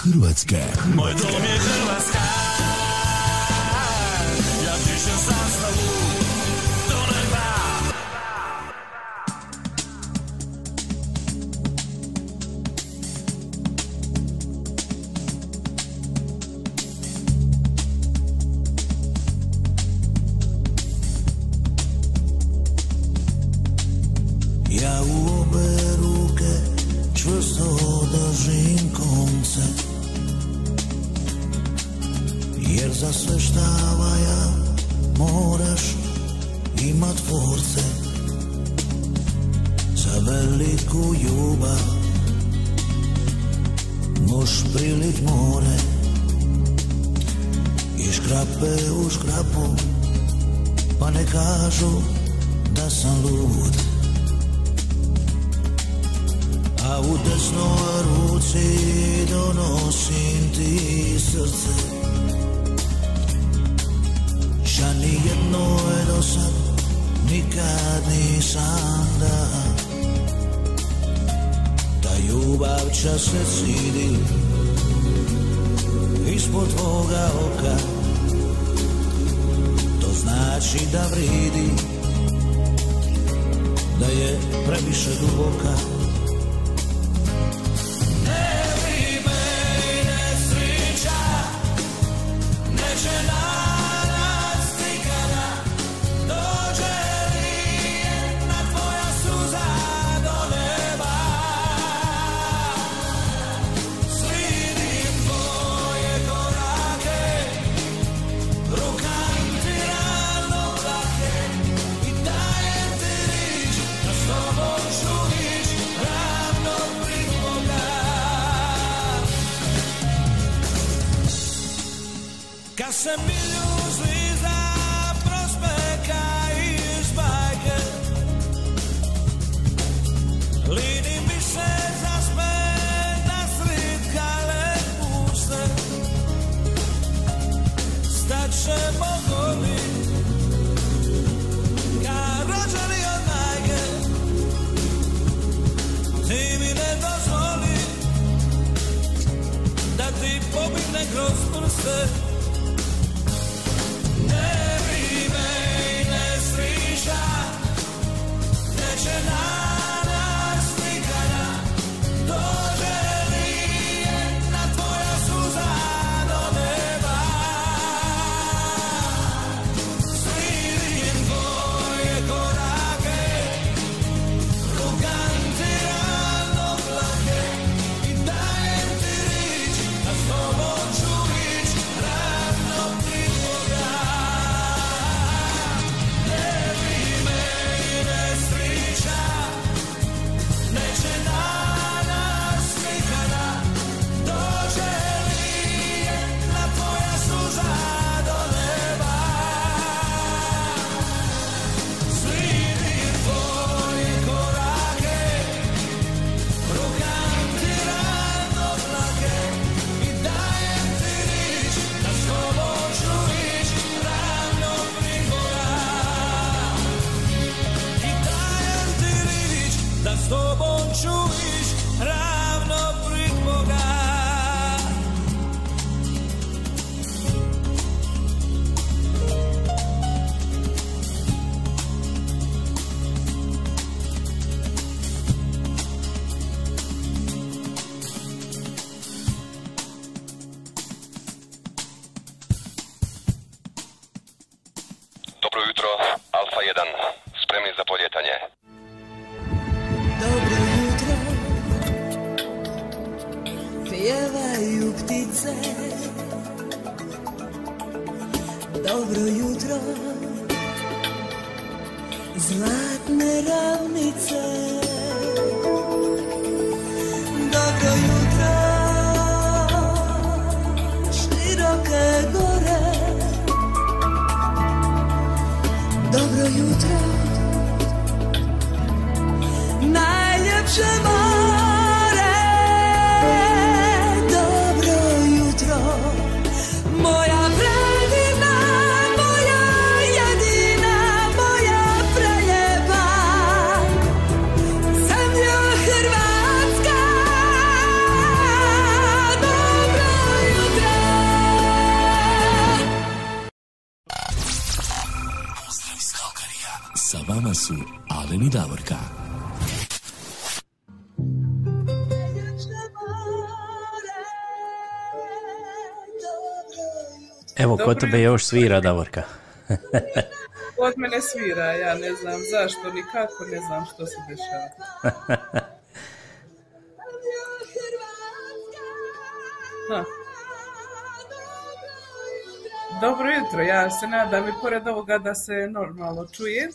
Zvuci Hrvatske. Moj dom je Hrvatska pobigne kroz Kod tebe još svira Davorka. Kod mene svira, ja ne znam zašto, ni kako, ne znam što se dešava. Ha. Dobro jutro, ja se nadam i pored ovoga da se normalno čuje.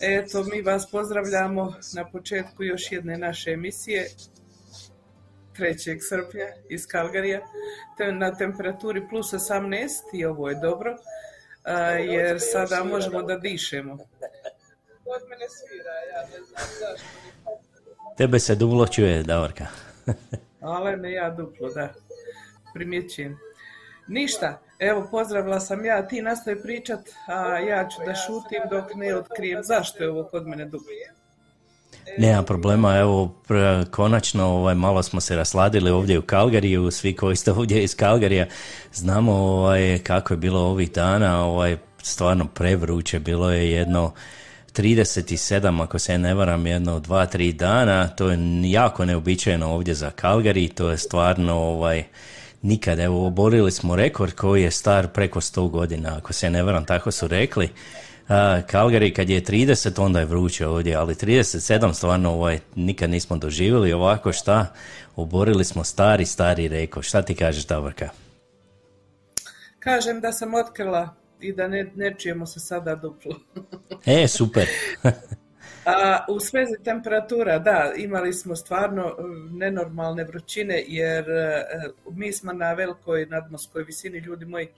Eto, mi vas pozdravljamo na početku još jedne naše emisije 3. srpnja iz Kalgarija te na temperaturi plus 18 i ovo je dobro a, jer sada možemo da dišemo. Kod mene svira, ja ne znam zašto. Tebe se dublo čuje, Davorka. Ale ne ja duplo, da. Primjećujem. Ništa, evo pozdravila sam ja, ti nastavi pričat, a ja ću da šutim dok ne otkrijem zašto je ovo kod mene duplo. Nema problema, evo, konačno ovaj, malo smo se rasladili ovdje u Kalgariju, svi koji ste ovdje iz Kalgarija, znamo ovaj, kako je bilo ovih dana, ovaj, stvarno prevruće, bilo je jedno 37, ako se ne varam, jedno 2-3 dana, to je jako neobičajeno ovdje za Kalgari, to je stvarno ovaj, nikad, evo, oborili smo rekord koji je star preko 100 godina, ako se ne varam, tako su rekli. Calgary kad je 30, onda je vruće ovdje, ali 37 stvarno ovaj, nikad nismo doživjeli ovako šta, oborili smo stari, stari rekord. Šta ti kažeš, Davorka? Kažem da sam otkrila i da ne, ne čujemo se sada duplo. E, super. A u svezi temperatura, da, imali smo stvarno e, nenormalne vrućine jer e, mi smo na velikoj nadmorskoj visini, ljudi moji,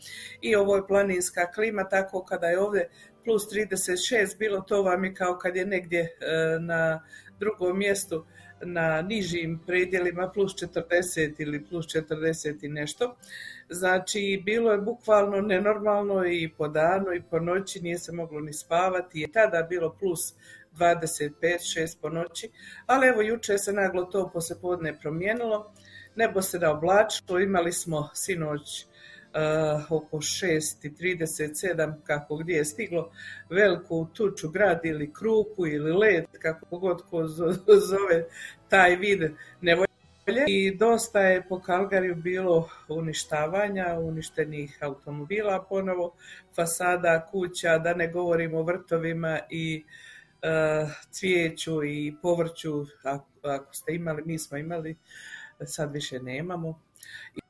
i ovo je planinska klima, tako kada je ovdje plus 36, bilo to vam je kao kad je negdje e, na drugom mjestu na nižim predjelima plus 40 ili plus 40 i nešto. Znači, bilo je bukvalno nenormalno i po danu i po noći, nije se moglo ni spavati. Je tada bilo plus 25-6 po noći, ali evo juče se naglo to poslijepodne promijenilo. Nebo se da oblačilo, imali smo sinoć uh, oko 6.37 kako gdje je stiglo veliku tuču grad ili krupu ili led, kako god ko zo- zove taj vid nevolje. I dosta je po Kalgariju bilo uništavanja, uništenih automobila ponovo, fasada, kuća, da ne govorimo o vrtovima i uh, cvijeću i povrću, ako ste imali, mi smo imali, sad više nemamo.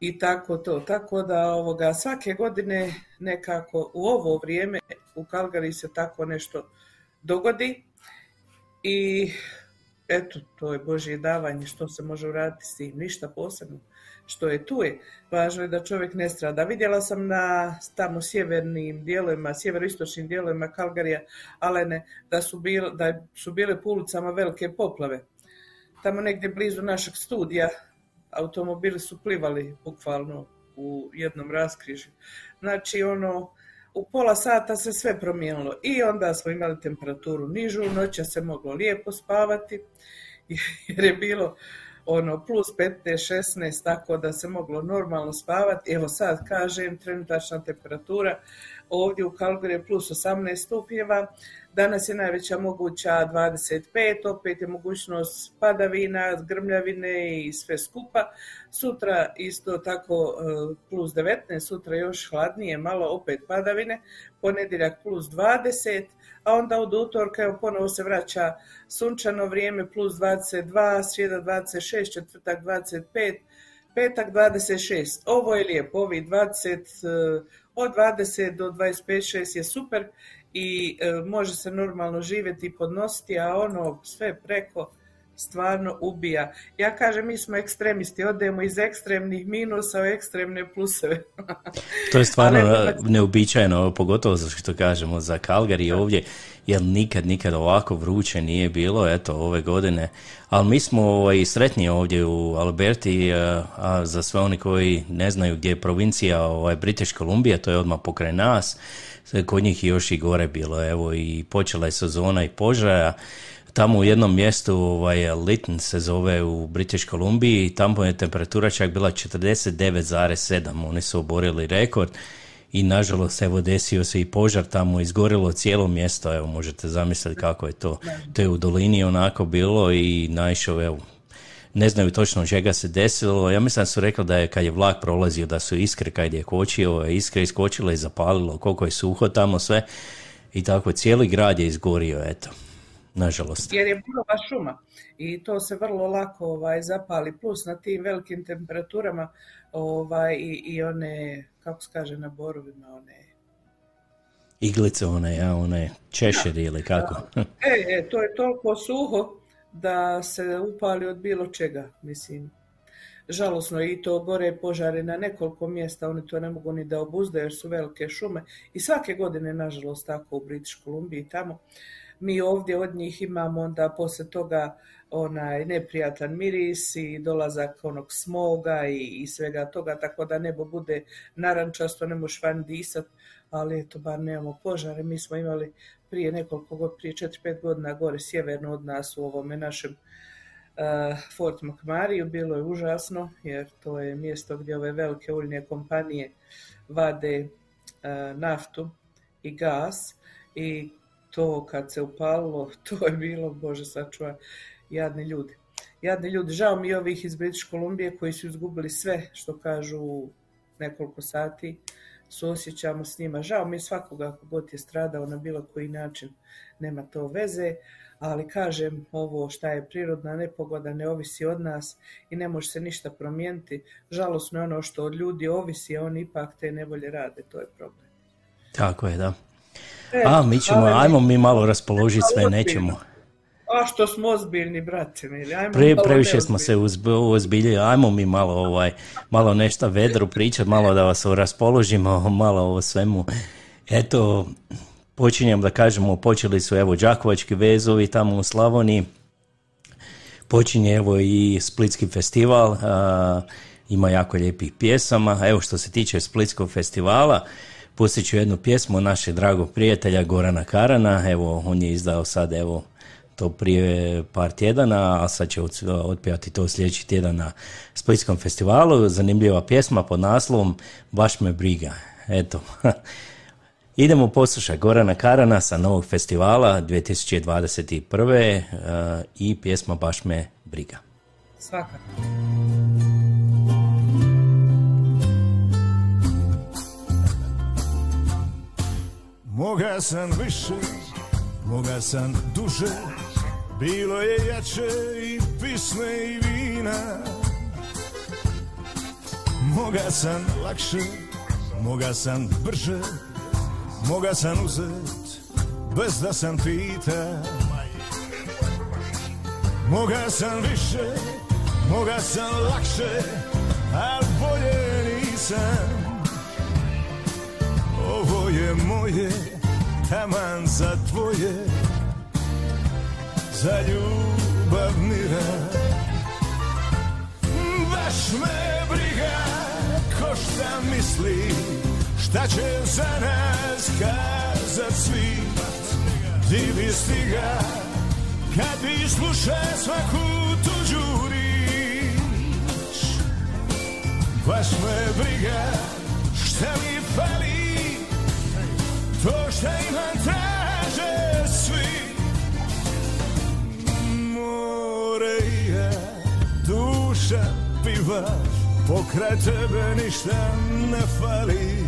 I tako to, tako da ovoga, svake godine nekako u ovo vrijeme u Kalgari se tako nešto dogodi i eto, to je Božje davanje, što se može uraditi s tim, ništa posebno. Što je tu je, važno je da čovjek ne strada. Vidjela sam na tamo sjevernim dijelovima, sjeveroistočnim dijelovima Kalgarija, Alene, da su, bile, da su bile po ulicama velike poplave. Tamo negdje blizu našeg studija automobili su plivali bukvalno u jednom raskrižju. Znači ono, u pola sata se sve promijenilo i onda smo imali temperaturu nižu, noća se moglo lijepo spavati jer je bilo ono plus 15, 16, tako da se moglo normalno spavati. Evo sad kažem, trenutačna temperatura ovdje u Kalgari je plus 18 stupnjeva, danas je najveća moguća 25, opet je mogućnost padavina, grmljavine i sve skupa. Sutra isto tako e, plus 19, sutra još hladnije, malo opet padavine, ponedjeljak plus 20, a onda od utorka evo, ponovo se vraća sunčano vrijeme plus 22, srijeda 26, četvrtak 25, petak 26. Ovo je lijepo, ovi 20, eh, od 20 do 25, 6 je super i eh, može se normalno živjeti i podnositi, a ono sve preko stvarno ubija. Ja kažem, mi smo ekstremisti, odemo iz ekstremnih minusa u ekstremne pluseve. To je stvarno e, neobičajeno, pogotovo za što kažemo za Calgary ovdje, jer nikad, nikad ovako vruće nije bilo, eto, ove godine. Ali mi smo ovaj, sretni ovdje u Alberti, e, a za sve oni koji ne znaju gdje je provincija ovaj, British Columbia, to je odmah pokraj nas, kod njih je još i gore bilo, evo, i počela je sezona i požaja, tamo u jednom mjestu, ovaj, Lytton se zove u British Columbiji, tamo je temperatura čak bila 49,7, oni su oborili rekord i nažalost evo desio se i požar tamo, izgorilo cijelo mjesto, evo možete zamisliti kako je to. To je u dolini onako bilo i naišao, evo, ne znaju točno čega se desilo. Ja mislim da su rekli da je kad je vlak prolazio da su iskre kad je kočio, iskre iskočilo i zapalilo, koliko je suho tamo sve i tako cijeli grad je izgorio, eto. Nažalost. jer je burova šuma i to se vrlo lako ovaj, zapali, plus na tim velikim temperaturama ovaj, i, i one, kako se kaže na borovima, one... Iglice one, ja, one češeri ili kako. E, e, to je toliko suho da se upali od bilo čega, mislim. Žalosno i to gore požare na nekoliko mjesta, oni to ne mogu ni da obuzde jer su velike šume i svake godine, nažalost, tako u British Columbiji i tamo. Mi ovdje od njih imamo onda poslije toga onaj neprijatan miris i dolazak onog smoga i, i svega toga, tako da nebo bude narančasto, ne možeš van disat, ali eto, bar nemamo požare. Mi smo imali prije nekoliko, prije 4-5 godina gore sjeverno od nas u ovome našem uh, Fort McMurrayju, bilo je užasno, jer to je mjesto gdje ove velike uljne kompanije vade uh, naftu i gas. I to kad se upalilo, to je bilo, bože sačuvaj, jadni ljudi. Jadni ljudi, žao mi ovih iz British Kolumbije koji su izgubili sve, što kažu nekoliko sati, suosjećamo s njima. Žao mi je svakoga ako god je stradao na bilo koji način, nema to veze, ali kažem, ovo šta je prirodna nepogoda ne ovisi od nas i ne može se ništa promijeniti. Žalosno je ono što od ljudi ovisi, a oni ipak te nevolje rade, to je problem. Tako je, da. E, A, mi ćemo, ajmo mi malo raspoložiti sve, nećemo. A što smo ozbiljni, brate mili, ajmo Pre, previše smo se ozbiljili, ajmo mi malo ovaj, malo nešto vedru pričat, malo da vas raspoložimo, malo o svemu. Eto, počinjem da kažemo, počeli su evo Đakovački vezovi tamo u Slavoniji, počinje evo i Splitski festival, a, ima jako lijepih pjesama. Evo što se tiče Splitskog festivala, pustit ću jednu pjesmu našeg dragog prijatelja Gorana Karana, evo on je izdao sad evo to prije par tjedana, a sad će otpjevati to sljedeći tjedan na Splitskom festivalu. Zanimljiva pjesma pod naslovom Baš me briga. Eto, idemo poslušati Gorana Karana sa novog festivala 2021. eh, i pjesma Baš me briga. Svakako. Moga sam više, moga sam duže, bilo je jače i pisme i vina. Moga sam lakše, moga sam brže, moga sam uzet, bez da sam pita. Moga sam više, moga sam lakše, al bolje nisam. Ovo je moje, taman za tvoje, za ljubav mira. Baš me briga, ko šta misli, šta će za nas kazat svi. Divi stiga, kad bi sluša svaku tuđu rič. Baš me briga, šta mi fali, to šta imam traže svi. Ja, duša piva, pokraj tebe ništa ne fali.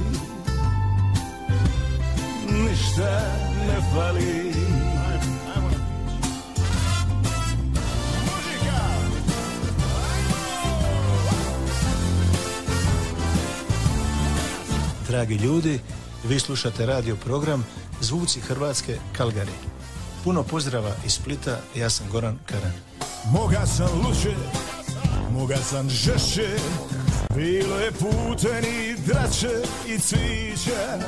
Ništa ne fali. Dragi ljudi, vi slušate radio program Zvuci Hrvatske Kalgari. Puno pozdrava iz Splita, ja sam Goran Karan. Moga sam luđe, moga sam žešće, bilo je puten i drače i cvića.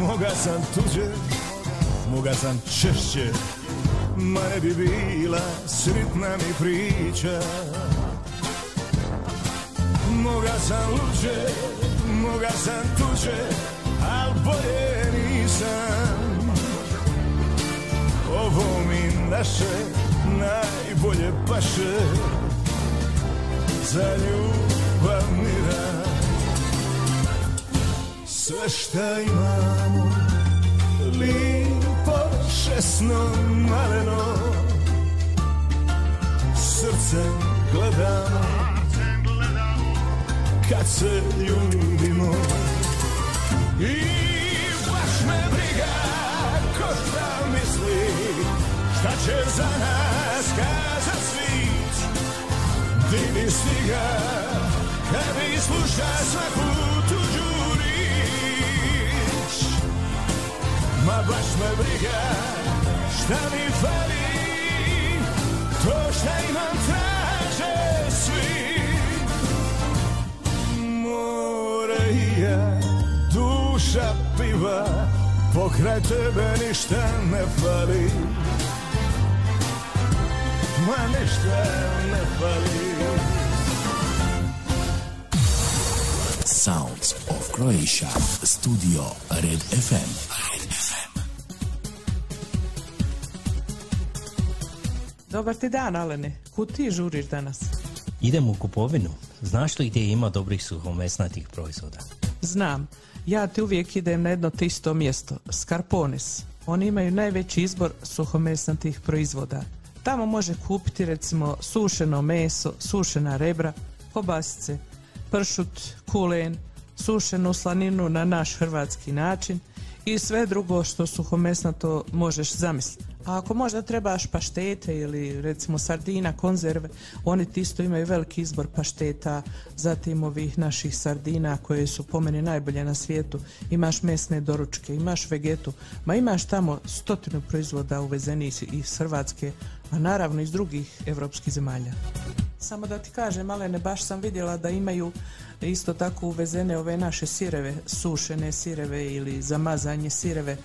Moga sam tuđe, moga sam češće, ma ne bi bila sritna mi priča. Moga sam luđe, moga sam tuđe, al bolje nisam. Ovo naše najbolje paše. Za ljubav mi rad. Sve šta imamo Lipo, šesno, maleno. Srcem gledamo. Kad se ljubimo. I će za nas kazat svit. Divi stiga Kad mi sluša svaku tuđu rič Ma baš me briga Šta mi fali To šta imam traže svi. More i ja Duša piva Pokraj tebe ništa ne fali Ma ništa ne fali Sounds of Croatia. Studio Red FM. Red FM. Dobar ti dan, Alene. Kud ti žuriš danas? Idem u kupovinu. Znaš li gdje ima dobrih suhomesnatih proizvoda? Znam. Ja ti uvijek idem na jedno te isto mjesto. Scarpones. Oni imaju najveći izbor suhomesnatih proizvoda. Tamo može kupiti recimo sušeno meso, sušena rebra, kobasice, pršut, kulen, sušenu slaninu na naš hrvatski način i sve drugo što suhomesnato možeš zamisliti. A ako možda trebaš paštete ili recimo sardina, konzerve, oni isto imaju veliki izbor pašteta, zatim ovih naših sardina koje su po meni najbolje na svijetu. Imaš mesne doručke, imaš vegetu, ma imaš tamo stotinu proizvoda uvezeni iz, iz Hrvatske, a naravno iz drugih evropskih zemalja. Samo da ti kažem, Malene, baš sam vidjela da imaju isto tako uvezene ove naše sireve, sušene sireve ili zamazanje sireve.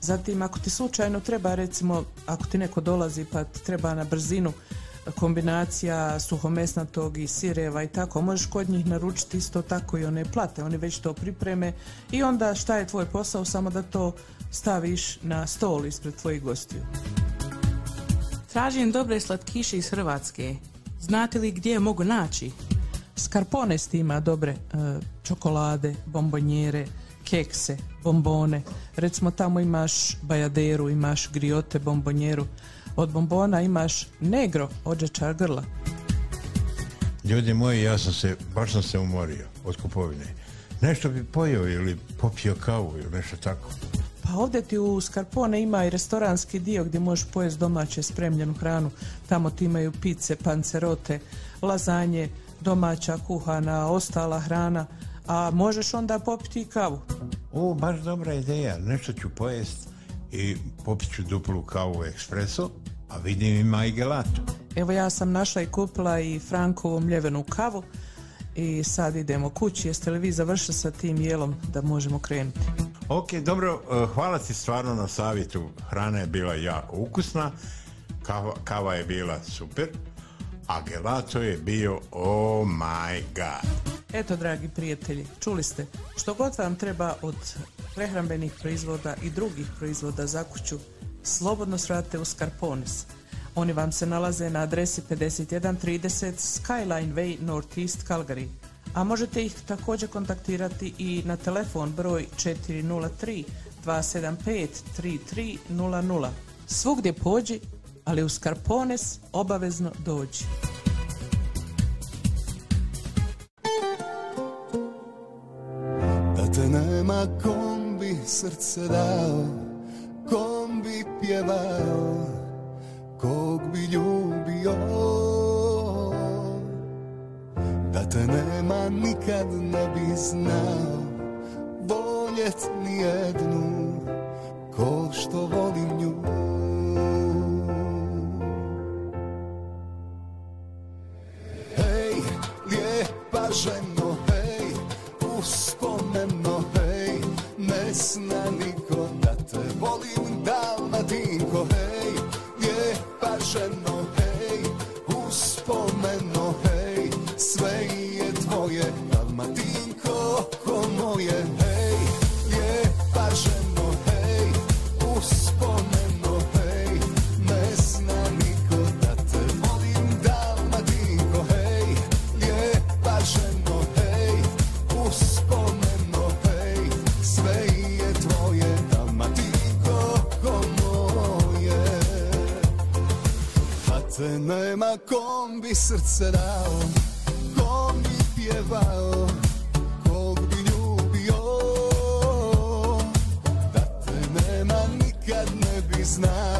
Zatim, ako ti slučajno treba, recimo, ako ti neko dolazi pa treba na brzinu kombinacija suhomesnatog i sireva i tako, možeš kod njih naručiti isto tako i one plate, oni već to pripreme i onda šta je tvoj posao, samo da to staviš na stol ispred tvojih gostiju. Tražim dobre slatkiše iz Hrvatske. Znate li gdje je mogu naći? Scarpones ti ima dobre e, čokolade, bombonjere, kekse, bombone. Recimo tamo imaš bajaderu, imaš griote, bombonjeru. Od bombona imaš negro, ođečar grla. Ljudi moji, ja sam se, baš sam se umorio od kupovine. Nešto bi pojeo ili popio kavu ili nešto tako. Pa ovdje ti u Scarpone ima i restoranski dio gdje možeš pojesti domaće spremljenu hranu. Tamo ti imaju pice, pancerote, lazanje, domaća kuhana, ostala hrana, a možeš onda popiti i kavu. O, baš dobra ideja. Nešto ću pojest i popit ću duplu kavu ekspreso, a vidim ima i gelato. Evo ja sam našla i kupila i Frankovu mljevenu kavu i sad idemo kući. Jeste li vi završili sa tim jelom da možemo krenuti? Ok, dobro, eh, hvala ti stvarno na savjetu. Hrana je bila jako ukusna, kava, kava je bila super, a gelato je bio oh my god. Eto, dragi prijatelji, čuli ste, što god vam treba od prehrambenih proizvoda i drugih proizvoda za kuću, slobodno svrate u Scarpones. Oni vam se nalaze na adresi 5130 Skyline Way Northeast Calgary, a možete ih također kontaktirati i na telefon broj 403 275 3300. Svugdje pođi, ali u Scarpones obavezno dođi. Da te nema kom bi srce dao Kom bi pjevao Kog bi ljubio Da te nema nikad ne bi znao. Voljet nijednu Ko što volim nju. Hej, lijepa ženo, hej uspomeno, hej, ne zna niko da te volim dalmatinko, hej, lijepa ženo, hej, uspomeno, moje Hej, je paženo Hej, uspomeno Hej, ne zna niko da te volim Dama diko Hej, je paženo Hej, uspomeno Hej, sve je tvoje Dama diko ko moje. A te nema kom bi srce dao Kom bi pjevao ne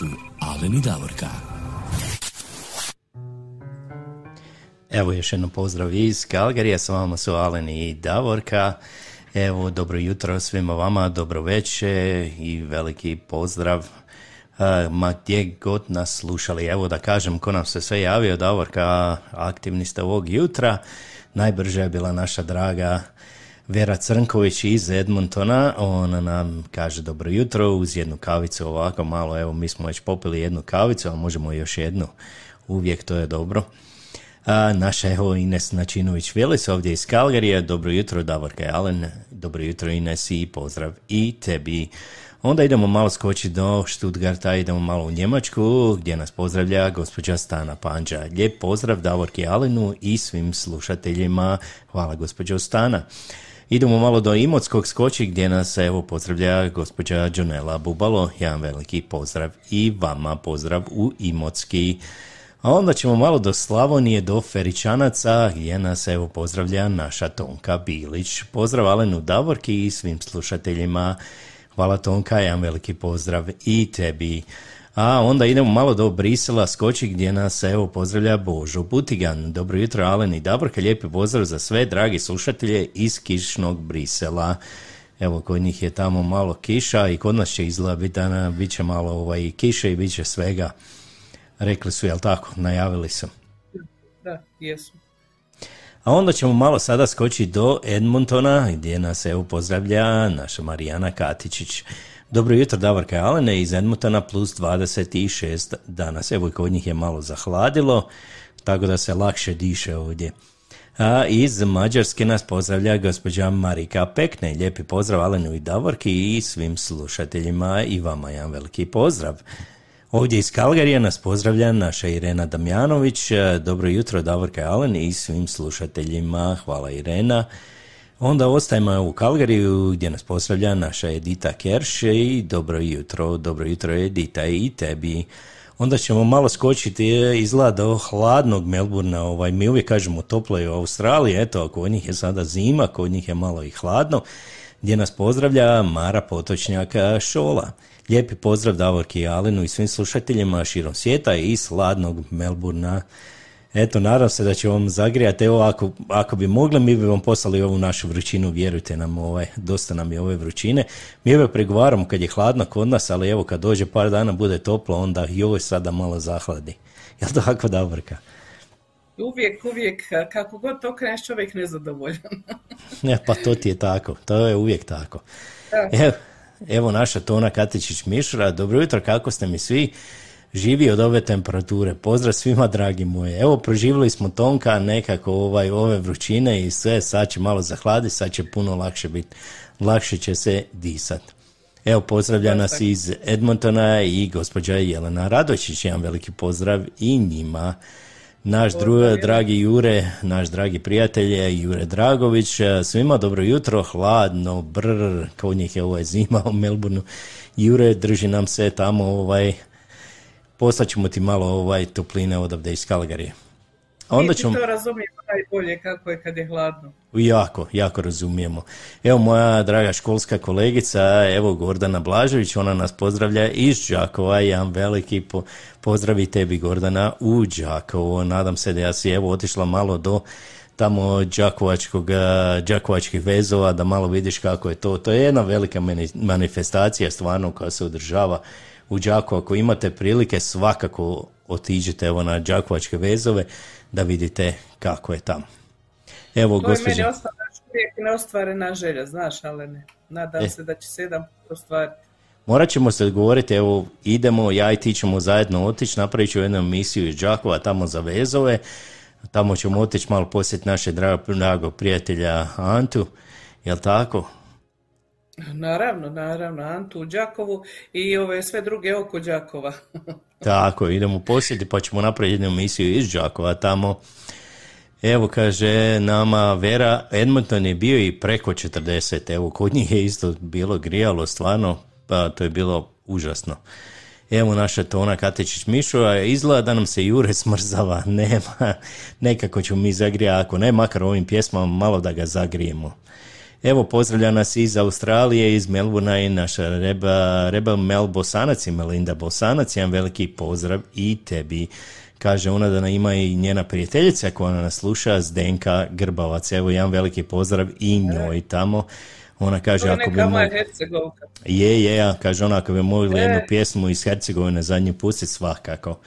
su Alen i Davorka. Evo još jednom pozdrav iz Kalgarija, s vama su Alen i Davorka. Evo, dobro jutro svima vama, dobro večer i veliki pozdrav ma gdje god nas slušali. Evo da kažem ko nam se sve javio, Davorka, aktivni ste ovog jutra. Najbrža je bila naša draga Vera Crnković iz Edmontona, ona nam kaže dobro jutro uz jednu kavicu ovako malo, evo mi smo već popili jednu kavicu, a možemo još jednu, uvijek to je dobro. A, naša evo Ines Načinović Vilis ovdje iz Kalgarija, dobro jutro Davorka Alen, dobro jutro Ines i pozdrav i tebi. Onda idemo malo skočiti do Stuttgarta, idemo malo u Njemačku gdje nas pozdravlja gospođa Stana Panđa. Lijep pozdrav Davorki Alenu i svim slušateljima. Hvala gospođo Stana. Idemo malo do Imotskog skoči gdje nas evo pozdravlja gospođa Đonela Bubalo. Jedan veliki pozdrav i vama pozdrav u Imotski. A onda ćemo malo do Slavonije, do Feričanaca, gdje nas evo pozdravlja naša Tonka Bilić. Pozdrav Alenu Davorki i svim slušateljima. Hvala Tonka, jedan veliki pozdrav i tebi. A onda idemo malo do Brisela, skoči gdje nas evo pozdravlja Božo Butigan. Dobro jutro Alen i Davorka, lijepi pozdrav za sve dragi slušatelje iz kišnog Brisela. Evo, kod njih je tamo malo kiša i kod nas će izgleda biti dana, bit će malo ovaj, kiše i bit će svega. Rekli su, jel tako, najavili su. Da, jesu. A onda ćemo malo sada skočiti do Edmontona, gdje nas evo pozdravlja naša Marijana Katičić. Dobro jutro, Davorka Alene iz Edmontona plus 26 danas. Evo i kod njih je malo zahladilo, tako da se lakše diše ovdje. A iz Mađarske nas pozdravlja gospođa Marika Pekne. Lijepi pozdrav Alenu i Davorki i svim slušateljima i vama jedan veliki pozdrav. Ovdje iz Kalgarija nas pozdravlja naša Irena Damjanović. Dobro jutro Davorka Alen i svim slušateljima. Hvala Irena. Onda ostajemo u Kalgariju gdje nas pozdravlja naša Edita Kerš i dobro jutro, dobro jutro Edita i tebi. Onda ćemo malo skočiti izgleda do hladnog Melburna, ovaj, mi uvijek kažemo toplo je u Australiji, eto, kod njih je sada zima, kod njih je malo i hladno, gdje nas pozdravlja Mara Potočnjaka Šola. Lijepi pozdrav Davorki i Alenu i svim slušateljima širom svijeta i iz hladnog Melburna. Eto, nadam se da će vam zagrijati. Evo, ako, ako bi mogli, mi bi vam poslali ovu našu vrućinu, vjerujte nam, ovaj, dosta nam je ove vrućine. Mi ove pregovaramo kad je hladno kod nas, ali evo, kad dođe par dana bude toplo, onda i ovo sada malo zahladi. Jel tako, Davorka? Uvijek, uvijek, kako god to kreneš, čovjek nezadovoljan. Ne, pa to ti je tako, to je uvijek tako. Evo, evo naša Tona Katičić Mišura, dobro jutro, kako ste mi svi? Živi od ove temperature. Pozdrav svima dragi moji. Evo proživjeli smo Tonka nekako ovaj, ove vrućine i sve, sad će malo zahladiti, sad će puno lakše biti. Lakše će se disat. Evo pozdravlja nas iz Edmontona i gospođa Jelena Radočić, jedan veliki pozdrav i njima. Naš drugi, dragi Jure, naš dragi prijatelj je Jure Dragović, svima dobro jutro, hladno, brr, kod njih je ovaj zima u Melbourneu. Jure, drži nam se tamo, ovaj, poslaćemo ti malo ovaj topline odavde iz Kalgarije. A onda ćemo... to razumijemo najbolje kako je kad je hladno. Jako, jako razumijemo. Evo moja draga školska kolegica, evo Gordana Blažević, ona nas pozdravlja iz Đakova, jedan veliki po, pozdrav i tebi Gordana u Đakovo. Nadam se da ja si evo otišla malo do tamo Đakovačkog, a, Đakovačkih vezova, da malo vidiš kako je to. To je jedna velika mani- manifestacija stvarno koja se održava u Đakovu. Ako imate prilike, svakako otiđite evo na Đakovačke vezove da vidite kako je tamo. Evo, To je meni gospođa, ostala uvijek neostvarena želja, znaš, ali ne. Nadam E. se da će se jedan ostvariti. morat ćemo se odgovoriti, evo, idemo, ja i ti ćemo zajedno otići, napravit ću jednu emisiju iz Đakova tamo za vezove, tamo ćemo otići malo posjetiti naše drago, dragog prijatelja Antu, jel tako? Naravno, naravno, Antu u Đakovu i ove sve druge oko Đakova. Tako, idemo posjetiti pa ćemo napraviti jednu emisiju iz Đakova tamo. Evo kaže nama Vera, Edmonton je bio i preko 40, evo kod njih je isto bilo grijalo stvarno, pa to je bilo užasno. Evo naša Tona Katečić Mišo, a izgleda da nam se Jure smrzava, nema, nekako ćemo mi zagrijati, ako ne, makar ovim pjesmama malo da ga zagrijemo. Evo, pozdravlja nas iz Australije, iz Melbourna i naša Reba, Reba Mel Bosanac i Melinda Bosanac, jedan veliki pozdrav i tebi. Kaže ona da ima i njena prijateljica koja nas sluša, Zdenka Grbavac. Evo, jedan veliki pozdrav i njoj tamo. Ona kaže, To je ako bi. Hercegovka. Je, je, ja, kaže ona, ako bi mogli E. jednu pjesmu iz Hercegovine zadnju pustiti, svakako.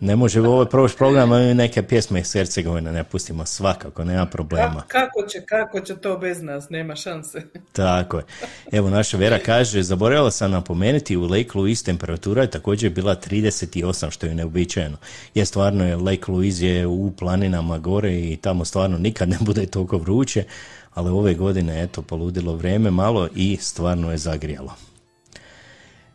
Ne može ovo proći program, a mi neke pjesme iz Hercegovine ne pustimo, svakako, nema problema. Ka- kako će, kako će to bez nas, nema šanse. Tako je. Evo, naša Vera kaže, zaboravila sam napomenuti, u Lake Louise temperatura je također bila 38, što je neobičajeno. Je stvarno, je Lake Louise je u planinama gore i tamo stvarno nikad ne bude toliko vruće, ali ove godine, eto, poludilo vrijeme malo i stvarno je zagrijalo.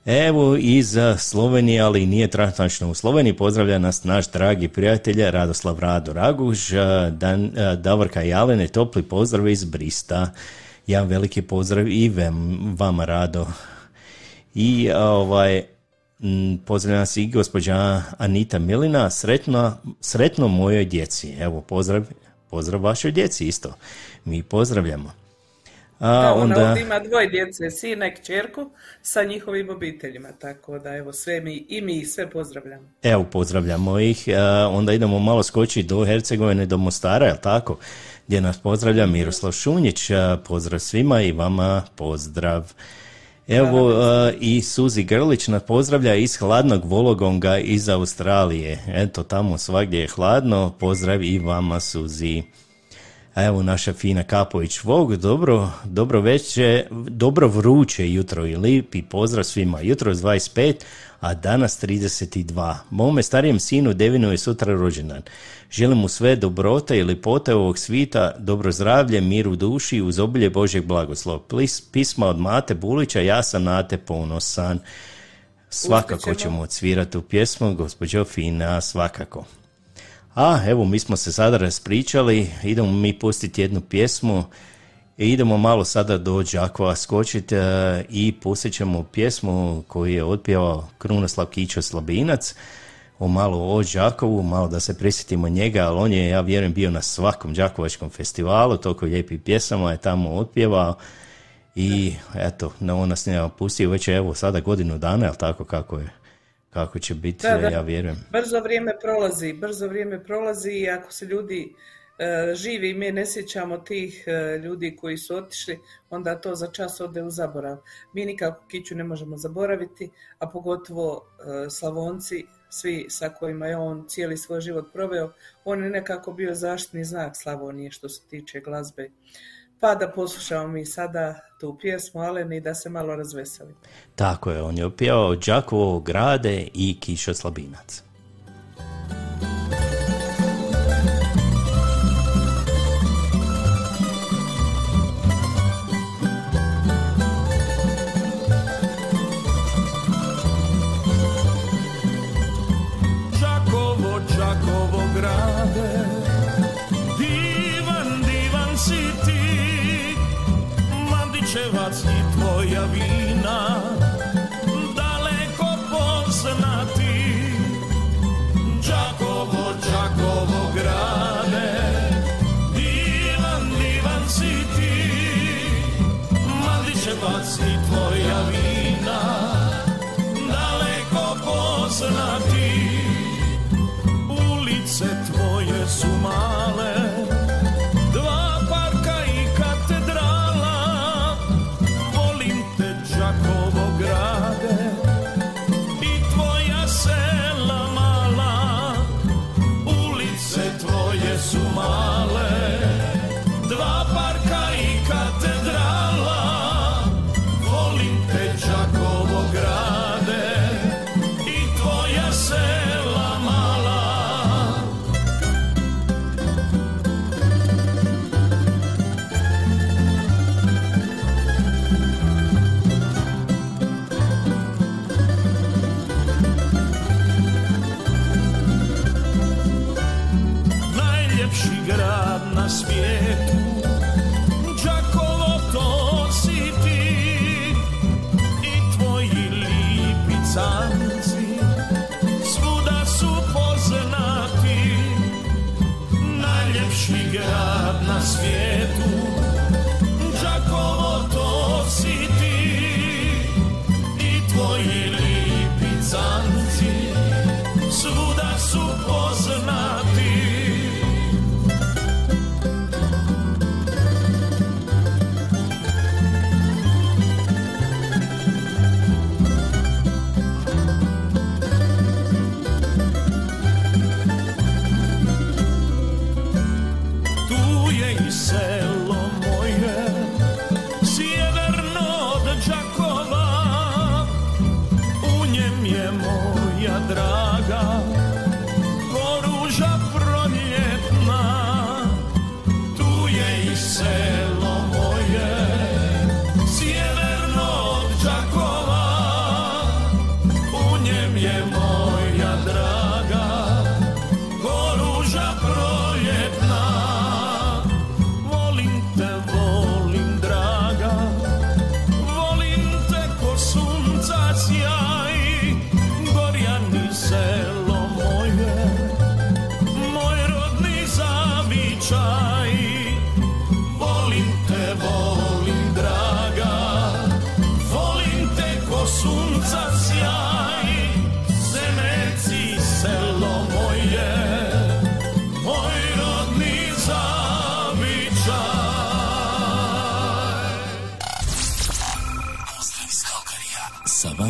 Evo iz a, Slovenije, ali nije transnačno u Sloveniji, pozdravlja nas naš dragi prijatelj Radoslav Rado Raguž, a, Dan, Davorka Jalene, topli pozdrav iz Brista. Jedan veliki pozdrav i vem, vama Rado. I ovaj, pozdravlja nas i gospođa Anita Milina, sretno, sretno mojoj djeci. Evo, pozdrav, pozdrav vašoj djeci isto. Mi pozdravljamo. A, Da, ona onda... ovdje ima dvoje djece, sina i kćerku sa njihovim obiteljima, tako da evo sve mi i mi sve pozdravljamo. Evo, pozdravljamo ih. E, Onda idemo malo skočiti do Hercegovine, do Mostara, jel tako? Gdje nas pozdravlja Miroslav Šunjić. E, Pozdrav svima i vama pozdrav. Evo e, i Suzi Grlić nas pozdravlja iz hladnog Vologonga iz Australije. Eto, tamo svagdje je hladno. Pozdrav i vama, Suzi. A evo naša Fina Kapović Vog, dobro, dobro veće, dobro vruće jutro i lipi pozdrav svima. Jutro je 25, a danas 32. Mome starijem sinu Devinu je sutra rođendan. Želim mu sve dobrote i lipote ovog svita, dobro zdravlje, mir u duši, uz obilje Božeg blagoslova. Plis- Pisma od Mate Bulića, ja sam na te ponosan. Svakako ćemo. odsvirati tu pjesmu, gospođo Fina, svakako. A, evo, mi smo se sada raspričali, idemo mi pustiti jednu pjesmu. I idemo malo sada do Đakova skočiti e, i pustit ćemo pjesmu koju je otpjevao Krunoslav Kićo Slabinac, o malo o Đakovu, malo da se prisjetimo njega, ali on je, ja vjerujem, bio na svakom Đakovačkom festivalu, toliko lijepih pjesama je tamo otpjevao. I eto, na on nas nije pustio već je, evo sada godinu dana, jel tako kako je, kako će biti, Da, da. ja vjerujem. Brzo vrijeme prolazi, brzo vrijeme prolazi i ako se ljudi e, živi i mi ne sjećamo tih e, ljudi koji su otišli, onda to za čas ode u zaborav. Mi nikako Kiću ne možemo zaboraviti, a pogotovo e, Slavonci, svi sa kojima je on cijeli svoj život proveo, on je nekako bio zaštitni znak Slavonije što se tiče glazbe. Pa da poslušamo mi sada tu pjesmu Aleni da se malo razveselimo. Tako je, on je opjevao Đakovo grade i Kišo Slabinac.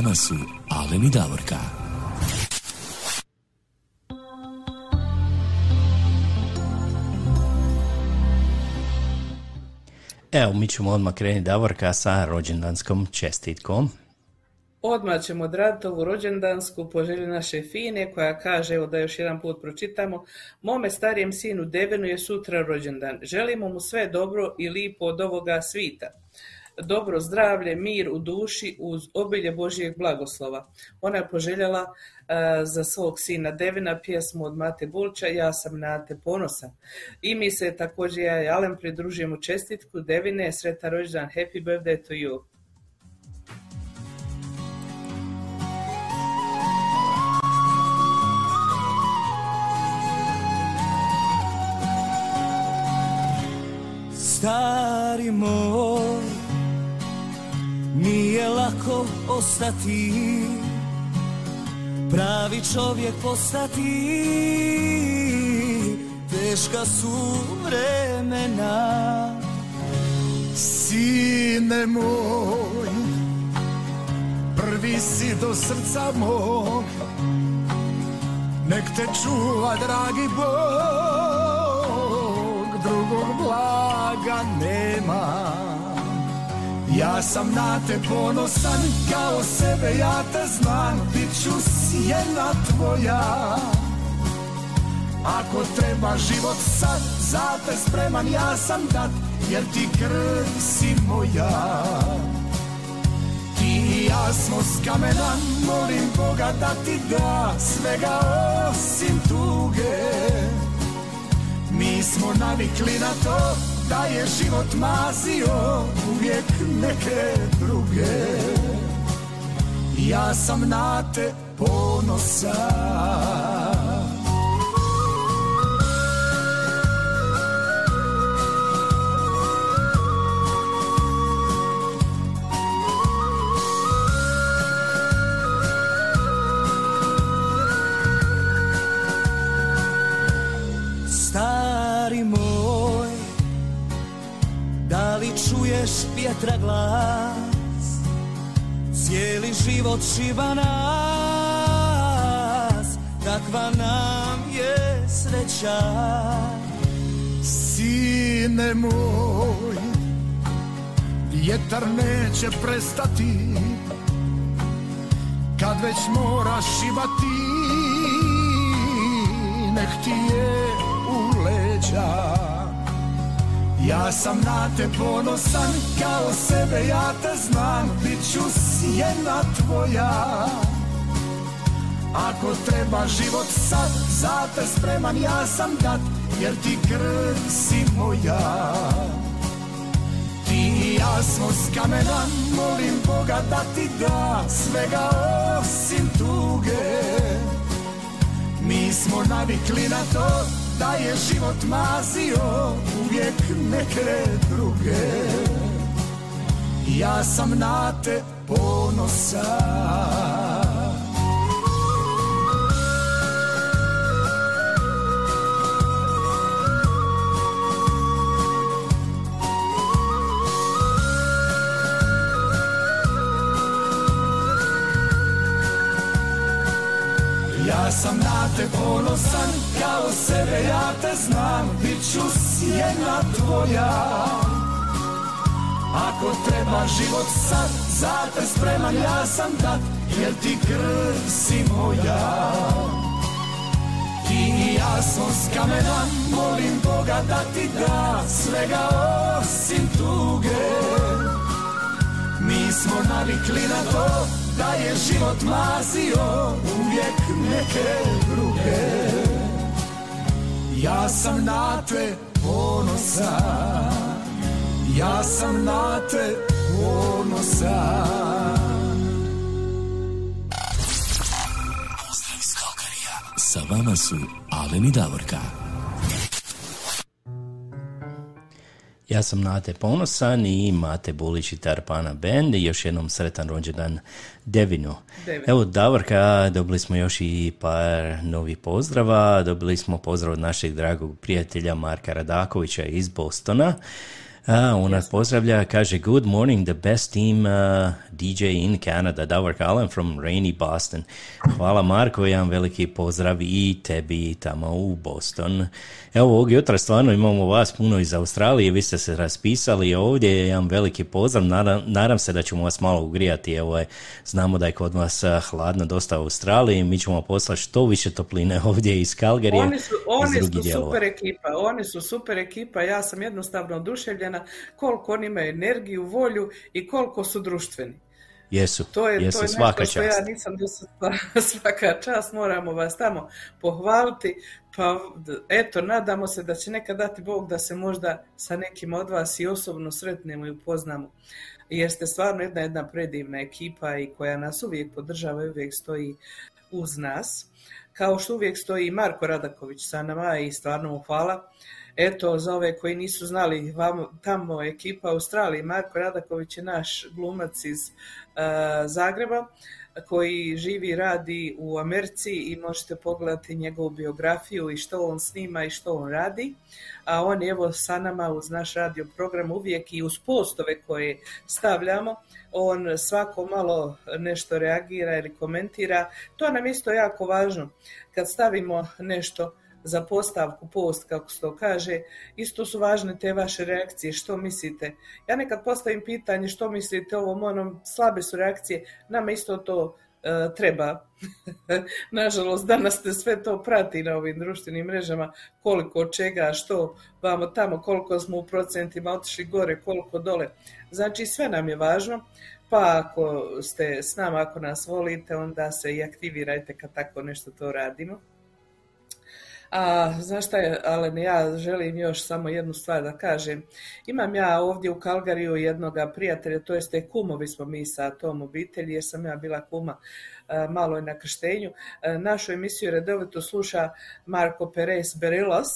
Vama su Alen i Davorka. Evo, mi ćemo odmah krenuti Davorka sa rođendanskom čestitkom. Odmah ćemo odraditi ovu rođendansku po želji naše Fine koja kaže, evo da još jedan put pročitamo, mome starijem sinu Devenu je sutra rođendan. Želimo mu sve dobro i lipo od ovoga svita. Dobro zdravlje, mir u duši uz obilje Božijeg blagoslova. Ona je poželjela e, za svog sina Devina pjesmu od Mate Bulča Ja sam na te ponosan. I mi se također ja i Alen pridružujemo čestitku Devine, sretan rođendan, happy birthday to you. Stari moj, nije lako ostati, pravi čovjek postati, teška su vremena. Sine moj, prvi si do srca mog, nek te čuva dragi Bog, drugog blaga nema Ja sam na te ponosan kao sebe ja te znam Bit ću sjena tvoja. Ako treba život sad za te spreman ja sam dat Jer ti krv si moja. Ti i ja smo s kamena Molim Boga da ti da Svega osim tuge. Mi smo navikli na to Da je život mazio Uvijek neke druge. Ja sam na te ponosan čuješ vjetra glas? Cijeli život šiba nas, kakva nam je sreća. Sine moj, vjetar neće prestati Kad već moraš šibati, nek ti je u leđa Ja sam na te ponosan, kao sebe ja te znam Bit ću sjena tvoja. Ako treba život sad, za te spreman ja sam dat Jer ti krv si moja. Ti i ja smo s kamena, molim Boga da ti da Svega osim tuge. Mi smo navikli na to da je život mazio Uvijek neke druge. Ja sam na te ponosan Ja sam na te ponosan, kao sebe ja te znam, bit ću sjena tvoja. Ako treba život sad, za te spreman ja sam dat, jer ti krv si moja. Ti i ja smo s kamena, molim Boga da ti da svega osim tuge. Mi smo navikli na to da je život mazio uvijek neke druge Ja sam na te ponosan Ja sam na te ponosan Pozdrav iz Kalkarija. Sa vama su Alen i Davorka. Ja sam Nate Ponosan i Mate Bulić i Tarpana Band i još jednom sretan rođendan Devinu. Devin. Evo Davorka, dobili smo još i par novih pozdrava, dobili smo pozdrav od našeg dragog prijatelja Marka Radakovića iz Bostona. A, on nas pozdravlja, kaže Good morning, the best team uh, DJ in Canada, Davor Allen from rainy Boston. Hvala Marko, jedan veliki pozdrav i tebi tamo u Boston. Evo ovog jutra stvarno imamo vas puno iz Australije, vi ste se raspisali ovdje, jedan veliki pozdrav, nadam, nadam se da ćemo vas malo ugrijati, evo je, znamo da je kod vas uh, hladno dosta u Australiji, mi ćemo poslati što više topline ovdje iz Calgaryja, Oni su, oni su dijelova. super ekipa, oni su super ekipa, ja sam jednostavno oduševljena koliko oni imaju energiju, volju i koliko su društveni. Jesu, To je, jesu, to je svaka nešto što čast. ja nisam do pa- svaka čast, moramo vas tamo pohvaliti, pa eto, nadamo se da će nekad dati Bog da se možda sa nekim od vas i osobno sretnemo i upoznamo, jer ste stvarno jedna jedna predivna ekipa i koja nas uvijek podržava i uvijek stoji uz nas, kao što uvijek stoji i Marko Radaković sa nama i stvarno mu hvala. Eto, za ove koji nisu znali, vam, tamo ekipa Australije, Marko Radaković je naš glumac iz uh, Zagreba, koji živi i radi u Americi i možete pogledati njegovu biografiju i što on snima i što on radi. A on je evo sa nama uz naš radio program uvijek i uz postove koje stavljamo. On svako malo nešto reagira ili komentira. To nam isto jako važno. Kad stavimo nešto za postavku, post, kako se to kaže, isto su važne te vaše reakcije, što mislite. Ja nekad postavim pitanje što mislite ovom, onom, slabe su reakcije, nama isto to e, treba. Nažalost, danas te sve to prati na ovim društvenim mrežama, koliko čega, što vamo tamo, koliko smo u procentima otišli gore, koliko dole. Znači, sve nam je važno, pa ako ste s nama, ako nas volite, onda se i aktivirajte kad tako nešto to radimo. A znaš šta je, Alen, ja želim još samo jednu stvar da kažem. Imam ja ovdje u Kalgariju jednoga prijatelja, to jeste kumovi smo mi sa tom obitelji, jer sam ja bila kuma malo i na krštenju. Našu emisiju redovito sluša Marko Perez Berilos.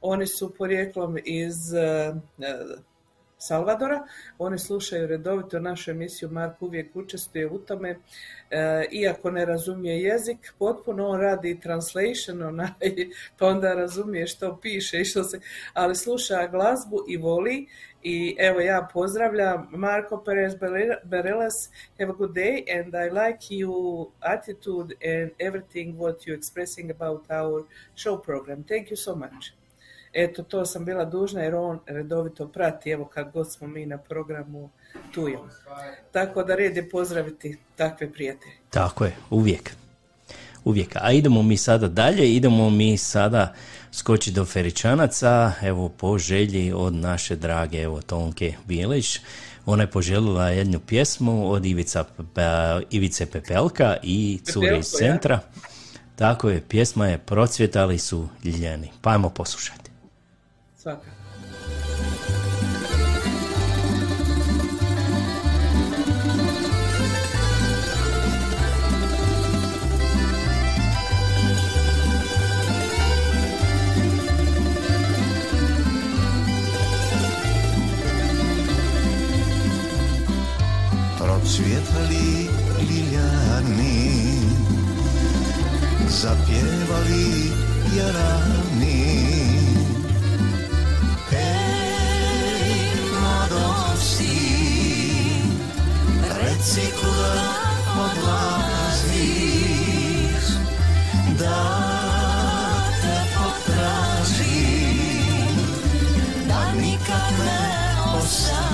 Oni su porijeklom iz Salvadora. Oni slušaju redovito našu emisiju, Mark uvijek učestvuje u tome. E, iako ne razumije jezik, potpuno on radi translation, onaj, pa onda razumije što piše i što se, ali sluša glazbu i voli i evo ja pozdravljam Marko Perez Bereles, have a good day and I like you attitude and everything what you expressing about our show program. Thank you so much. Eto, to sam bila dužna jer on redovito prati, evo kad god smo mi na programu tu je. Tako da red je pozdraviti takve prijatelje. Tako je, uvijek. Uvijek. A idemo mi sada dalje, idemo mi sada skoči do Feričanaca, evo po želji od naše drage evo Tonke Bilić. Ona je poželjela jednu pjesmu od Ivica, Pe- Ivice Pepelka i cure iz centra. Tako je, pjesma je Procvjetali su ljiljani. Pa ajmo poslušati. Svaka. Procvjetali liljani Zapjevali jarani Reci kuda odlaziš Da te potražim Da nikad ne ostarim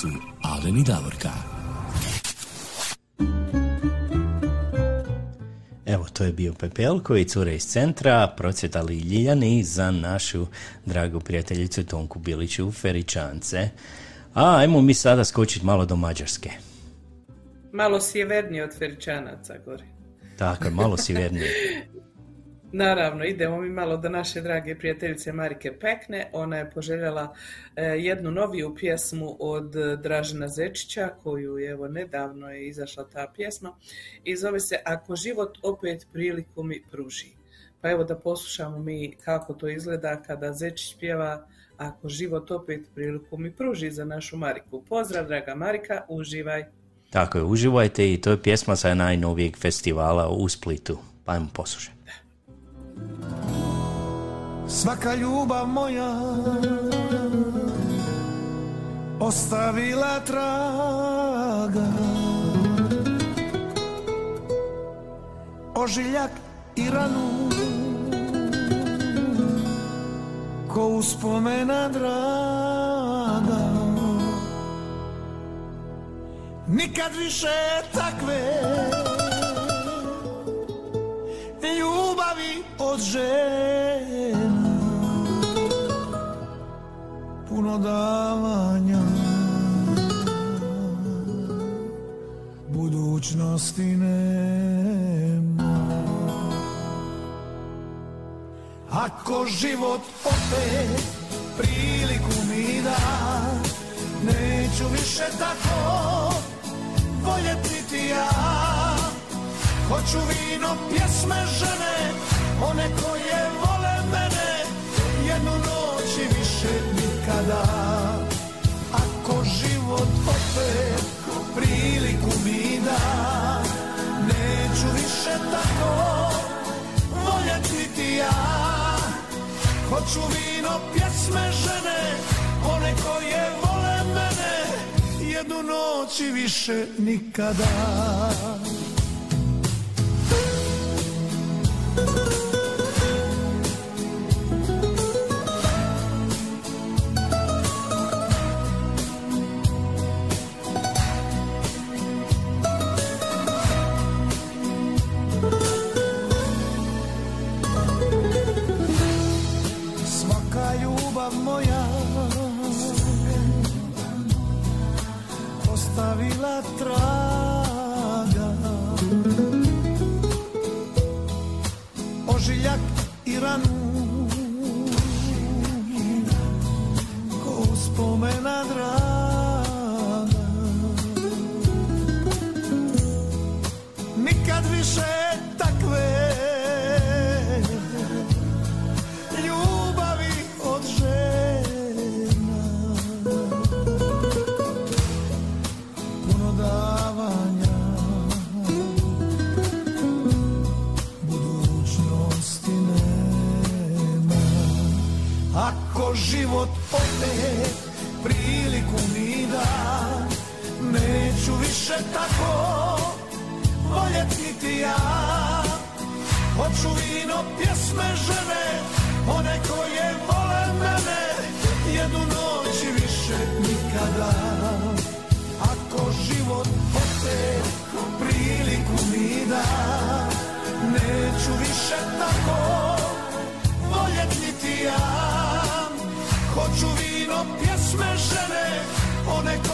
su Alen i Davorka. Evo, to je bio Pepelko i cure iz centra, procvjetali ljiljani za našu dragu prijateljicu Tonku Biliću u Feričance. A ajmo mi sada skočiti malo do Mađarske. Malo sjevernije od Feričanaca gore. Tako, je, malo sjevernije. Naravno, idemo mi malo do naše drage prijateljice Marike Pekne. Ona je poželjela e, jednu noviju pjesmu od e, Dražena Zečića, koju je evo nedavno je izašla ta pjesma i zove se Ako život opet priliku mi pruži. Pa evo da poslušamo mi kako to izgleda kada Zečić pjeva Ako život opet priliku mi pruži za našu Mariku. Pozdrav, draga Marika, uživaj. Tako je, uživajte i to je pjesma sa najnovijeg festivala u Splitu. Pa ajmo poslušati. Svaka ljubav moja ostavila traga. Ožiljak i ranu ko uspomena draga. Nikad više takve od žena. Puno davanja. Budućnosti nema. Ako život opet priliku mi da Neću više tako voljeti niti ja. Hoću vino, pjesme, žene One koje vole mene Jednu noć i više nikada. Ako život opet priliku mi da Neću više tako voljeti niti ja. Hoću vino, pjesme, žene One koje vole mene Jednu noć i više nikada ja. Hoću vino, pjesme, žene One koje vole mene. Jednu noć i više nikada. Ako život opet priliku mi da. Neću više tako voljet niti ja. Hoću vino, pjesme, žene One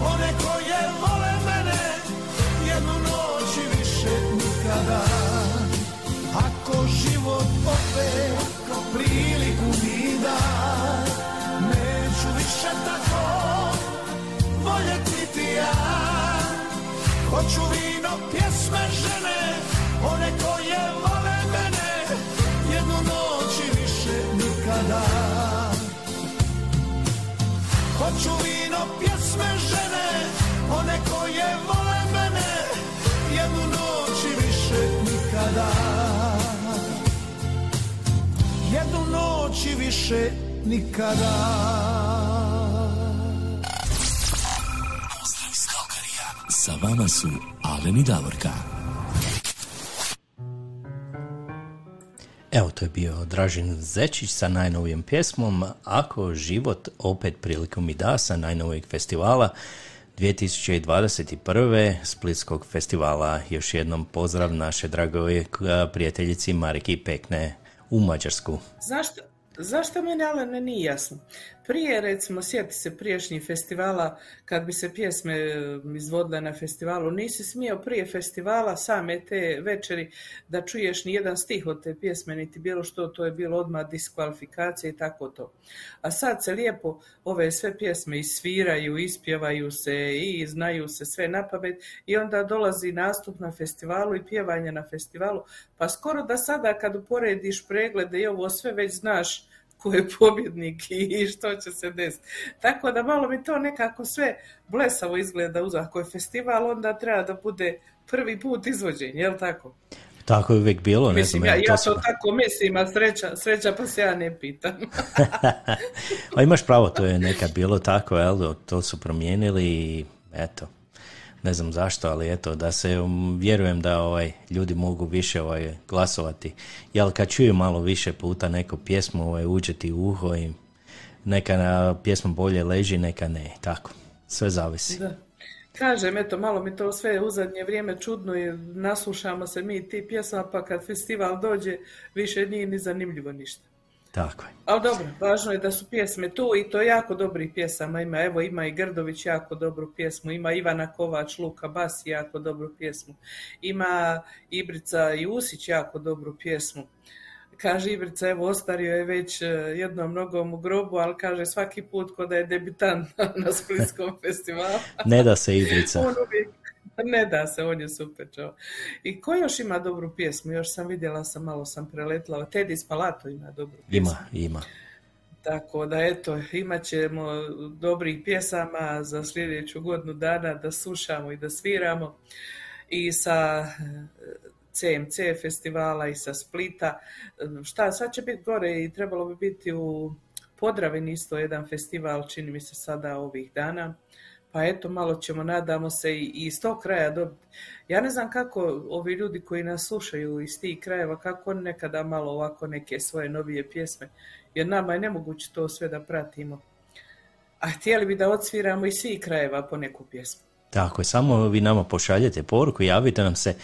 One koje vole mene Jednu noć i više nikada. Ako život opet priliku mi da Neću više tako voljet niti ja. Hoću vino, pjesme, žene One koje vole više nikada Pozdrav Sa vama su Alen i Davorka. Evo, to je bio Dražin Zečić sa najnovijom pjesmom Ako život opet priliku mi da sa najnovijeg festivala 2021. Splitskog festivala. Još jednom pozdrav naše dragoj prijateljici Mariki Pekne u Mađarsku. Zašto, zašto meni Alene nije jasno? Prije, recimo, sjeti se priješnjih festivala, kad bi se pjesme e, izvodile na festivalu, nisi smio prije festivala same te večeri da čuješ ni jedan stih od te pjesme, niti bilo što, to je bilo odmah diskvalifikacija i tako to. A sad se lijepo ove sve pjesme isviraju, ispjevaju se i znaju se sve na pamet i onda dolazi nastup na festivalu i pjevanje na festivalu, pa skoro da sada kad uporediš preglede i ovo sve već znaš ko je pobjednik i što će se desiti. Tako da malo mi to nekako sve blesavo izgleda uz ako je festival, onda treba da bude prvi put izvođenje, jel tako? Tako je uvijek bilo, ne Mislim, znam. ja, ja to tako mislim, a sreća, sreća pa se ja ne pitam. A imaš pravo, to je nekad bilo tako, jel, to su promijenili i eto, ne znam zašto, ali eto, da se, um, vjerujem da ovaj, ljudi mogu više ovaj, glasovati, jel kad čuju malo više puta neku pjesmu, ovaj, uđe ti u uho i neka na pjesma bolje leži, neka ne, tako, sve zavisi. Da. Kažem, eto, malo mi to sve u zadnje vrijeme čudno je, naslušamo se mi ti pjesma, pa kad festival dođe, više nije ni zanimljivo ništa. Tako je. Ali dobro, važno je da su pjesme tu i to jako dobrih pjesama ima. Evo ima i Grdović jako dobru pjesmu, ima Ivana Kovač, Luka Bas jako dobru pjesmu, ima Ibrica Jusić jako dobru pjesmu. Kaže Ibrica, evo ostario je već eh, jednom nogom u grobu, ali kaže svaki put ko da je debitant na Splitskom festivalu. Ne da se Ibrica. On uvijek, ne da se, on je super čovjek. I ko još ima dobru pjesmu? Još sam vidjela, sam malo sam preletla. Teddy Spalato ima dobru pjesmu. Ima, ima. Tako da eto, imat ćemo dobrih pjesama za sljedeću godinu dana da slušamo i da sviramo i sa eh, CMC festivala i sa Splita. Eh, Šta, sad će biti gore i trebalo bi biti u Podravini isto jedan festival, čini mi se sada ovih dana. Pa eto, malo ćemo, nadamo se, i i iz tog kraja dobiti. Ja ne znam kako ovi ljudi koji nas slušaju iz tih krajeva, kako oni nekada malo ovako neke svoje novije pjesme, jer nama je nemoguće to sve da pratimo. A htjeli bi da odsviramo iz svih krajeva po neku pjesmu. Tako je, samo vi nama pošaljete poruku, javite nam se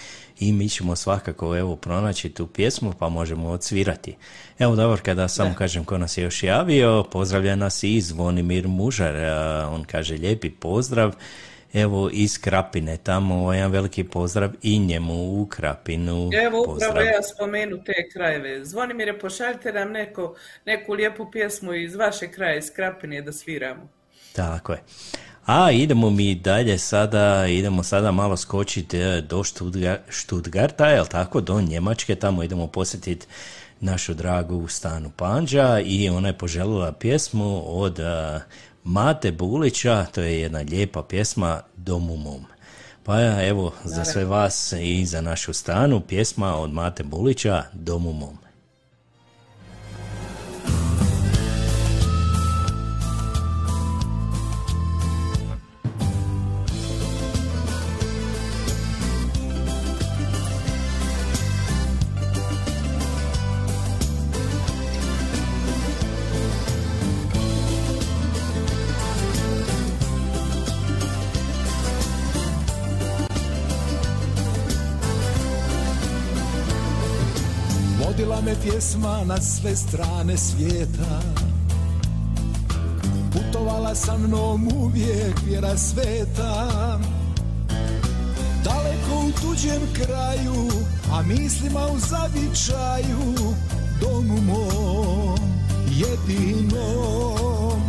i mi ćemo svakako evo pronaći tu pjesmu pa možemo odsvirati. Evo dobro, kada samo kažem ko nas je još javio, pozdravlja nas i Zvonimir Mužar, on kaže lijepi pozdrav, evo iz Krapine, tamo jedan veliki pozdrav i njemu u Krapinu. Evo upravo Pozdrav. ja spomenu te krajeve. Zvonimire, pošaljite nam neko, neku lijepu pjesmu iz vaše kraja, iz Krapine da sviramo. Tako je. A idemo mi dalje sada, idemo sada malo skočiti e, do Štutgarta, jel tako, do Njemačke, tamo idemo posjetiti našu dragu Stanu Panđa i ona je poželjela pjesmu od e, Mate Bulića, to je jedna lijepa pjesma Domu mom. Pa ja, evo, za sve vas i za našu Stanu, pjesma od Mate Bulića Domu mom. Pjesma na sve strane svijeta. Putovala sa mnom uvijek vjera sveta. Daleko u tuđem kraju, a mislima u zavičaju Domu mom jedinom.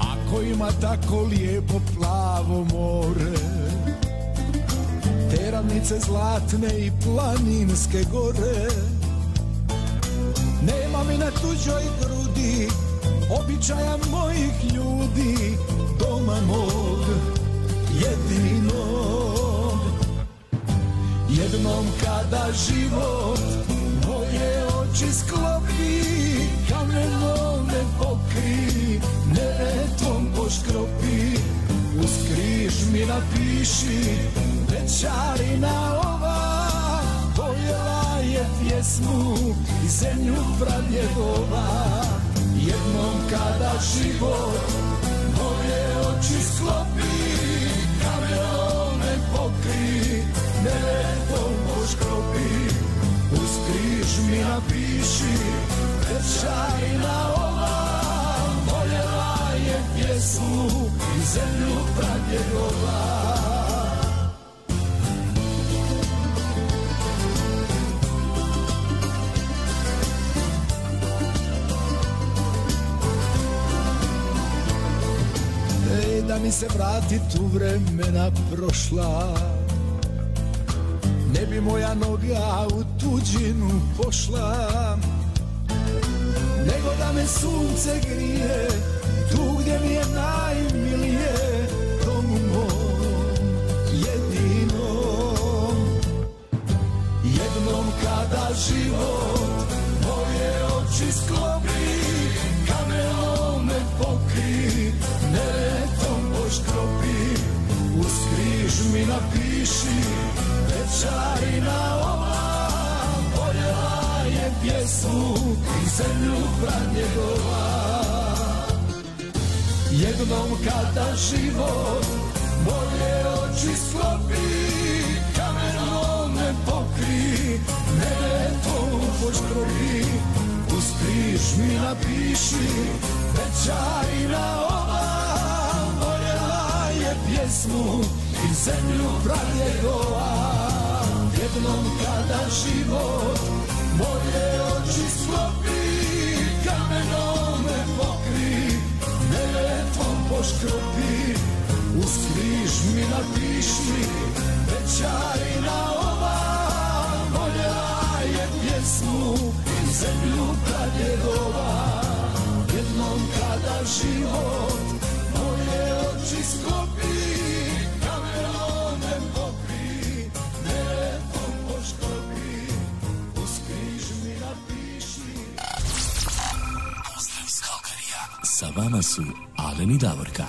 Ako ima tako lijepo plavo more te ravnice zlatne i planinske gore Nema mi na tuđoj grudi običaja mojih ljudi Doma mog jedinog. Jednom kada život moje oči sklopi Kamenom me pokri, neretvom poškropi. Uz križ mi mi napiši Večarina ova Pojela je pjesmu i zemlju pradjedova Jednom kada život moje oči sklopi Kamerom me pokri, neretom poškropi Uz križ mi napiši Večarina ova Voljela je pjesmu i zemlju pradjedova mi se vrati tu vremena prošla. Ne bi moja noga u tuđinu pošla Nego da me sunce grije Tu gdje mi je najmilije Domu mom jedinom. Jednom kada život moje oči sklopi mi napiši, večarina ova Voljela je pjesmu i zemlju pradjedova Jednom kada život moje oči sklopi Kamenom me pokri, neretom poškropi Uz križ mi napiši, večarina ova Voljela je pjesmu i zemlju pradjedova Jednom kada život moje oči sklopi Kamenom me pokri, neretom poškropi Uz križ mi napiši, večarina ova Voljela je pjesmu i zemlju pradjedova Jednom kada život vama su Alen i Davorka.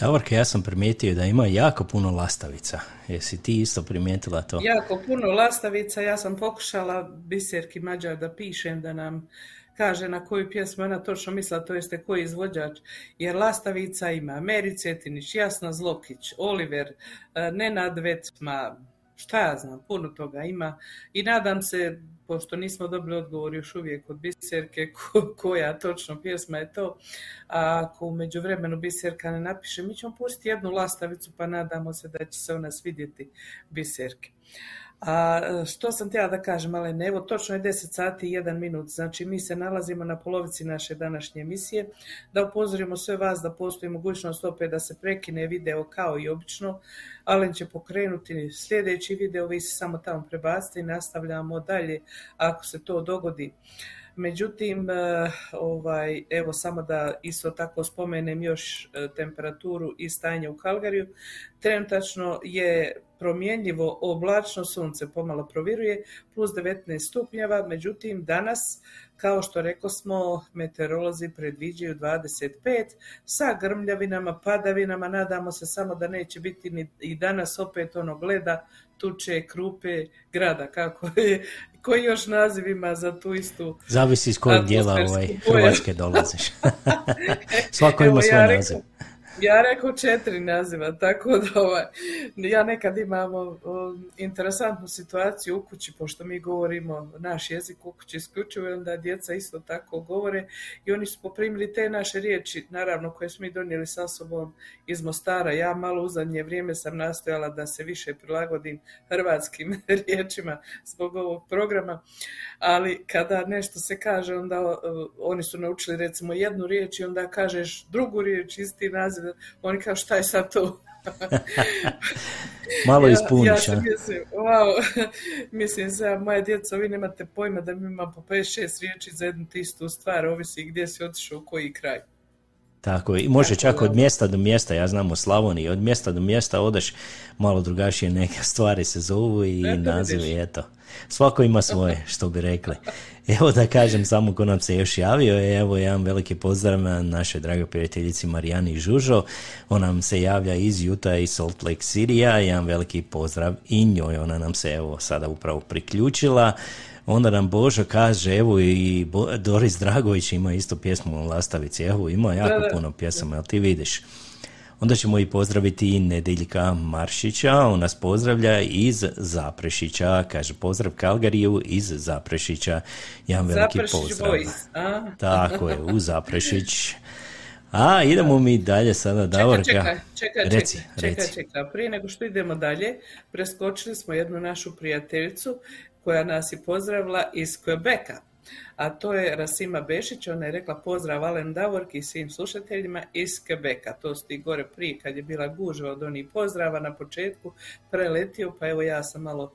Davorka, ja sam primijetio da ima jako puno lastavica. Jesi ti isto primijetila to? Jako puno lastavica, ja sam pokušala Biserki Mađar da pišem da nam kaže na koju pjesmu ona točno misla, to jeste koji izvođač, jer lastavica ima Meri Cetinić, Jasna Zlokić, Oliver, eh, Nenad Vecma, šta ja znam, puno toga ima i nadam se, pošto nismo dobili odgovor još uvijek od Biserke ko- koja točno pjesma je to, a ako u međuvremenu Biserka ne napiše, mi ćemo pustiti jednu lastavicu pa nadamo se da će se ona svidjeti Biserke. A što sam htjela da kažem, ali evo točno je 10 sati i 1 minut, znači mi se nalazimo na polovici naše današnje emisije, da upozorimo sve vas da postoji mogućnost opet da se prekine video kao i obično, Alen će pokrenuti sljedeći video, vi se samo tamo prebacite i nastavljamo dalje ako se to dogodi. Međutim, eh, ovaj, evo samo da isto tako spomenem još eh, temperaturu i stanje u Kalgariju. Trenutačno je promjenljivo oblačno sunce pomalo proviruje, plus 19 stupnjeva, međutim danas, kao što reko smo, meteorolozi predviđaju 25 sa grmljavinama, padavinama, nadamo se samo da neće biti ni i danas opet onog leda, tuče, krupe, grada, kako je, koji još naziv ima za tu istu Zavisi iz kojeg dijela ovaj. Hrvatske dolaziš. Svako ima svoj ja rekao- naziv. Ja rekao četiri naziva, tako da ovaj, ja nekad imamo o, interesantnu situaciju u kući, pošto mi govorimo naš jezik u kući isključivo i onda djeca isto tako govore i oni su poprimili te naše riječi, naravno koje smo mi donijeli sa sobom iz Mostara. Ja malo u zadnje vrijeme sam nastojala da se više prilagodim hrvatskim riječima zbog ovog programa, ali kada nešto se kaže, onda uh, oni su naučili recimo jednu riječ i onda kažeš drugu riječ, isti naziv, oni kažu šta je sad to? Malo ja, ispuniš, ja sam mislim, wow, mislim se, moje djeco, vi nemate pojma da mi imam po 5-6 riječi za jednu te istu stvar, ovisi gdje si otišao u koji kraj. Tako. I može Tako čak da- od mjesta do mjesta, ja znam u Slavoniji, od mjesta do mjesta odeš malo drugačije neke stvari se zovu i nazivi, eto. Svako ima svoje, što bi rekli. Evo da kažem samo ko nam se još javio, evo jedan veliki pozdrav na našoj dragoj prijateljici Marijani Žužo, ona nam se javlja iz Juta i Salt Lake City-a, jedan veliki pozdrav i njoj, ona nam se evo sada upravo priključila. Onda nam Božo kaže, evo i Doris Dragović ima isto pjesmu u Lastavici, evo ima jako puno pjesama, jel ti vidiš? Onda ćemo i pozdraviti i Nedeljka Maršića, on nas pozdravlja iz Zaprešića, kaže pozdrav Kalgariju iz Zaprešića, jedan veliki Zaprešić pozdrav. Boys, a? Tako je, u Zaprešić. A idemo mi dalje sada, Davorka. Čekaj, čekaj, čekaj, reci, čekaj, reci. čekaj. Prije nego što idemo dalje, preskočili smo jednu našu prijateljicu koja nas je pozdravila iz Quebeca. A to je Rasima Bešić, ona je rekla pozdrav Alen Davorki i svim slušateljima iz Quebeca. To su ti gore prije kad je bila gužva od onih pozdrava na početku, preletio, pa evo ja sam malo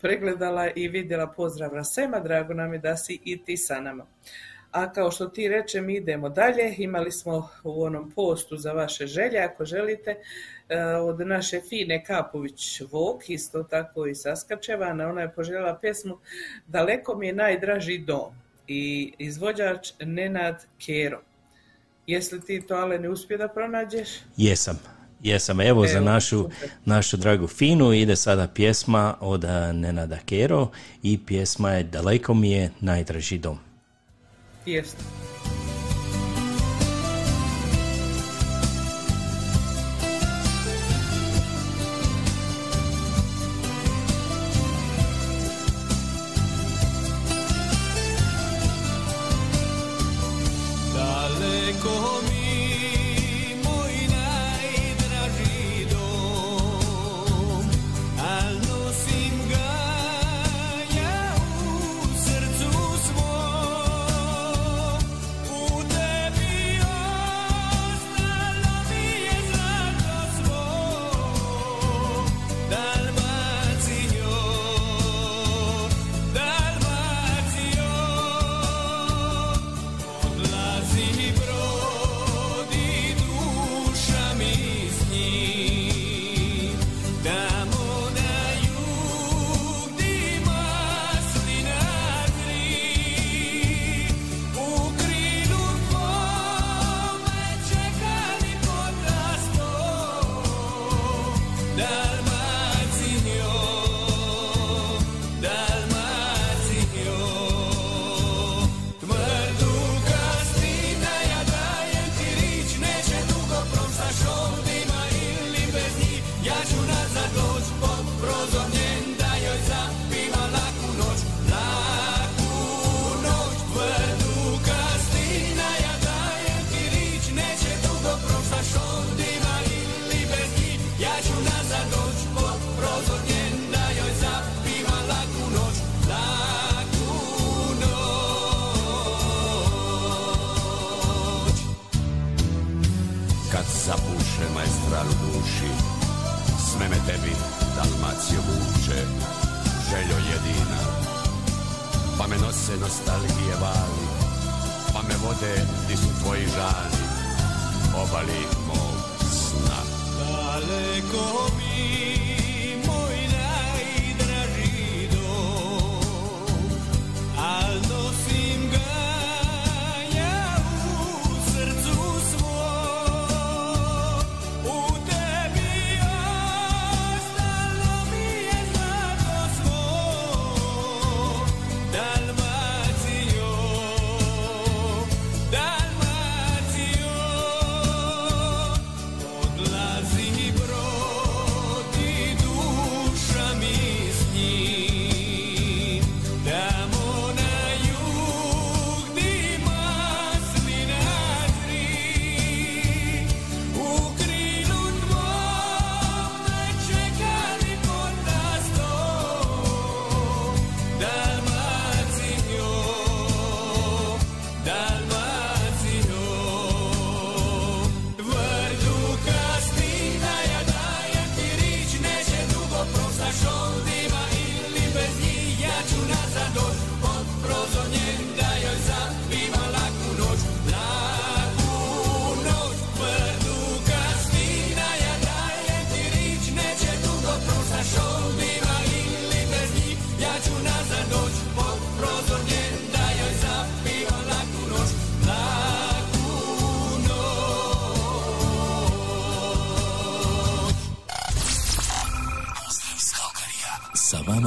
pregledala i vidjela pozdrav Rasema, drago nam je da si i ti sa nama. A kao što ti reče, mi idemo dalje. Imali smo u onom postu za vaše želje, ako želite, od naše Fine Kapović Vok, isto tako i Saskačevana. Ona je poželjela pjesmu Daleko mi je najdraži dom i izvođač Nenad Kero. Jesi li ti to, ale ne uspio da pronađeš? Jesam, jesam. Evo, za našu, super. našu dragu Finu ide sada pjesma od a, Nenada Kero i pjesma je Daleko mi je najdraži dom. Jeste.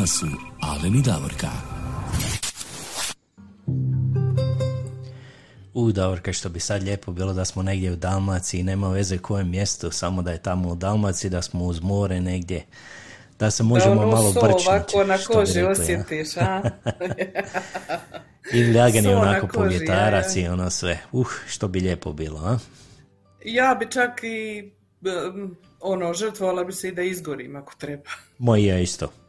Su Alen i Davorka. U, Davorka, što bi sad lijepo bilo da smo negdje u Dalmaciji, nema veze kojem mjestu, samo da je tamo u Dalmaciji, da smo uz more negdje, da se možemo da ono malo brčnuti. ovako na koži rekli, ja. osjetiš, a? I lagani So na onako povjetarac i ono sve. Uh, što bi lijepo bilo, a? Ja bi čak i ono, žrtvovala bi se i da izgorim ako treba. Moj ja isto.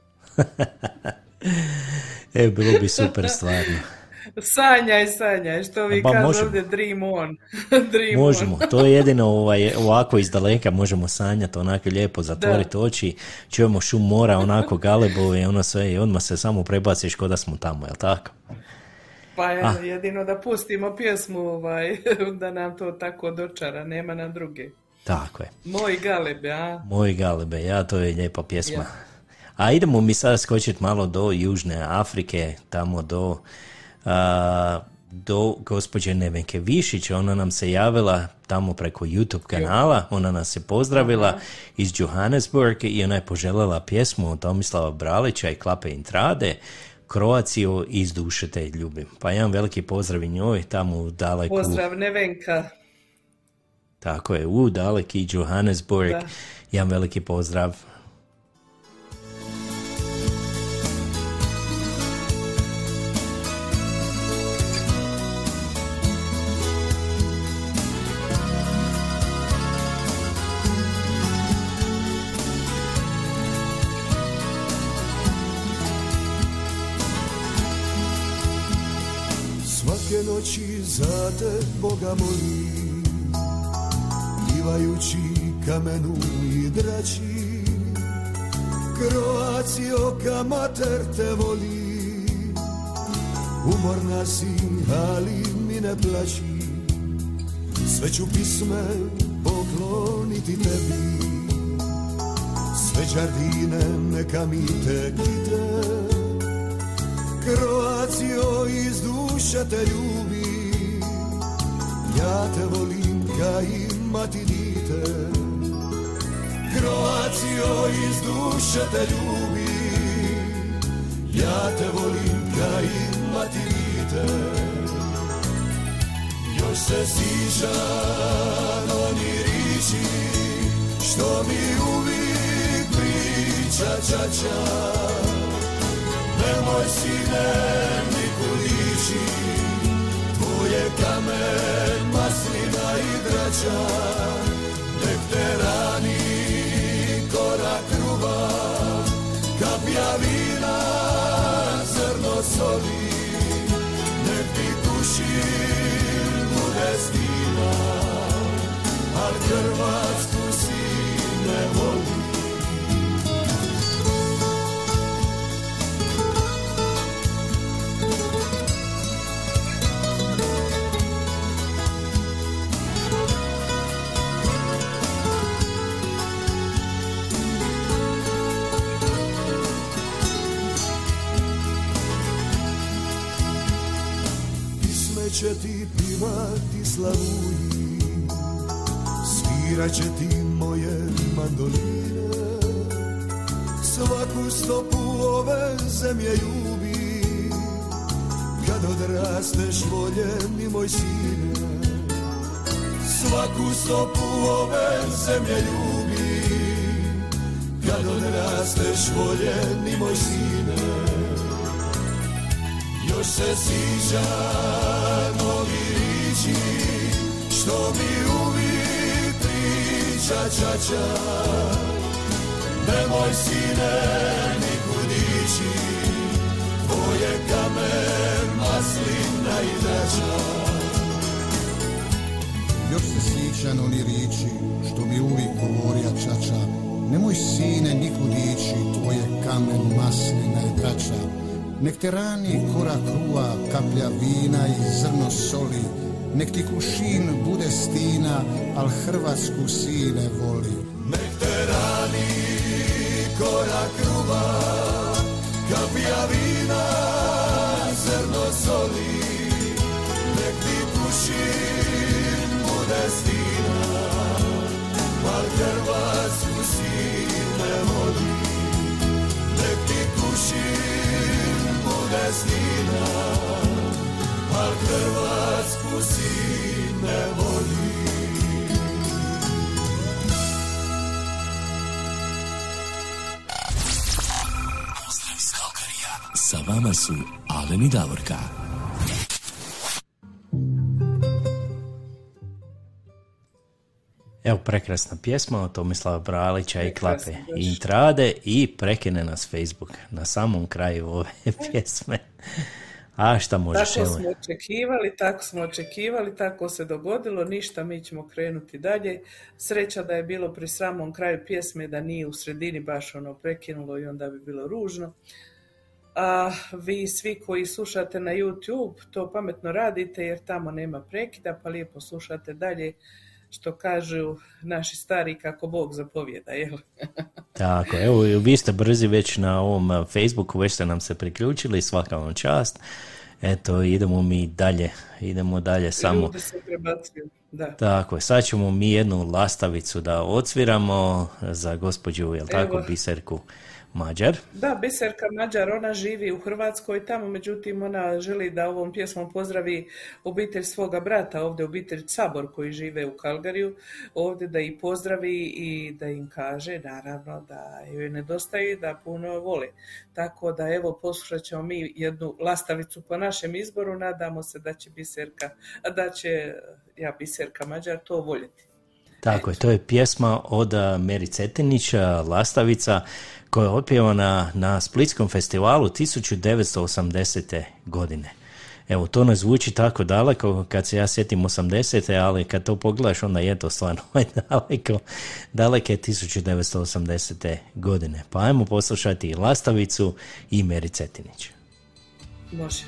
E, bilo bi super stvarno. Sanjaj, sanjaj, što vi Pa kažu ovdje, dream on. dream Možemo, on. to je jedino ovaj, ovako iz daleka možemo sanjati, onako lijepo zatvoriti oči, čujemo šum mora, onako galebove i ono sve i odmah se samo prebaciš ko da smo tamo, jel tako? Pa je, Ah. jedino da pustimo pjesmu ovaj, da nam to tako dočara, nema nam druge. Tako je. Moj galebe, a? Moj galebe, ja, to je lijepa pjesma. Ja. A idemo mi sada skočiti malo do Južne Afrike, tamo do, a, do gospođe Nevenke Višić. Ona nam se javila tamo preko YouTube kanala, ona nas je pozdravila iz Johannesburg i ona je poželjela pjesmu od Tomislava Bralića i Klape Intrade, Kroaciju iz duše te ljubim. Pa jedan veliki pozdrav i njoj tamo u daleku, Pozdrav Nevenka. tako je, u daleki Johannesburg. Da. Jedan veliki pozdrav. Za te Boga molim Plivajući kamenu i drači Kroacio ka mater te voli Umorna si, ali mi ne plaći Sve ću pisme pokloniti tebi. Sve đardine neka mi te kite Kroacio iz duše te ljubi Ja te volim ka i mati dite. Kroacio iz duše te ljubi. Ja te volim ka i mati dite. Još se sižan oni riči Što mi uvijek priča čača Nemoj sine Nikulići, kamen, maslina i drača, nek te rani korak kruva, kapja vina, zrno soli, nek ti kušin bude stina, al Hrvatsku si ne voli. Će ti pivati slavuji. Svirat će ti moje mandoline. Svaku stopu ove zemlje ljubi. Kad odrasteš voljeni moj sine. Svaku stopu ove zemlje ljubi. Kad odrasteš voljeni moj sine. Još se sviđa. novi riči Što mi uvijek priča čača Nemoj sine nikud ići Tvoje kamen, maslina i drača Još se sjećan oni riči, što mi uvijek govorija čača. Nemoj sine nikud ići, tvoje kamen, masline, drača. Nek te rani kora kruva, kaplja vina i zrno soli. Nek ti kušin bude stina, al Hrvatsku sine voli. Nek te rani kora kruva, kapija vina, zrno soli. Nek ti kušin bude stina, al Hrvatsku sine voli. Nek ti kušin bude stina, Hrvatsku silne voli. Pozdrav iz Kalkarija. Sa vama su Alen i Davorka. Evo prekrasna pjesma od Tomislava Bralića i Klape Intrade i prekine nas Facebook na samom kraju ove pjesme. A šta možeš? Tako smo očekivali, tako smo očekivali, tako se dogodilo, ništa, mi ćemo krenuti dalje. Sreća da je bilo pri samom kraju pjesme, da nije u sredini baš ono prekinulo i onda bi bilo ružno. A vi svi koji slušate na YouTube, to pametno radite jer tamo nema prekida, pa lijepo slušate dalje što kažu naši stari kako Bog zapovjeda, jel? Tako, evo vi ste brzi već na ovom a, Facebooku, već ste nam se priključili, svaka vam čast. Eto, idemo mi dalje, idemo dalje samo. Se da. Tako sad ćemo mi jednu lastavicu da odsviramo za gospođu, jel tako, Evo. Biserku Mađar. Da, Biserka Mađar, ona živi u Hrvatskoj tamo, međutim ona želi da ovom pjesmom pozdravi obitelj svoga brata, ovdje obitelj Sabor koji žive u Kalgariju, ovdje da ih pozdravi i da im kaže naravno da joj nedostaje da puno vole. Tako da evo poslušat ćemo mi jednu lastavicu po našem izboru, nadamo se da će Biserka, da će ja Biserka Mađar to voljeti. Tako je, to je pjesma od a, Meri Cetinića, Lastavica, koja je otpjevana na Splitskom festivalu 1980. godine. Evo, to ne zvuči tako daleko kad se ja sjetim 80. ali kad to pogledaš onda je to stvarno daleko, daleke 1980. godine. Pa ajmo poslušati i Lastavicu i Meri Cetinić. Može.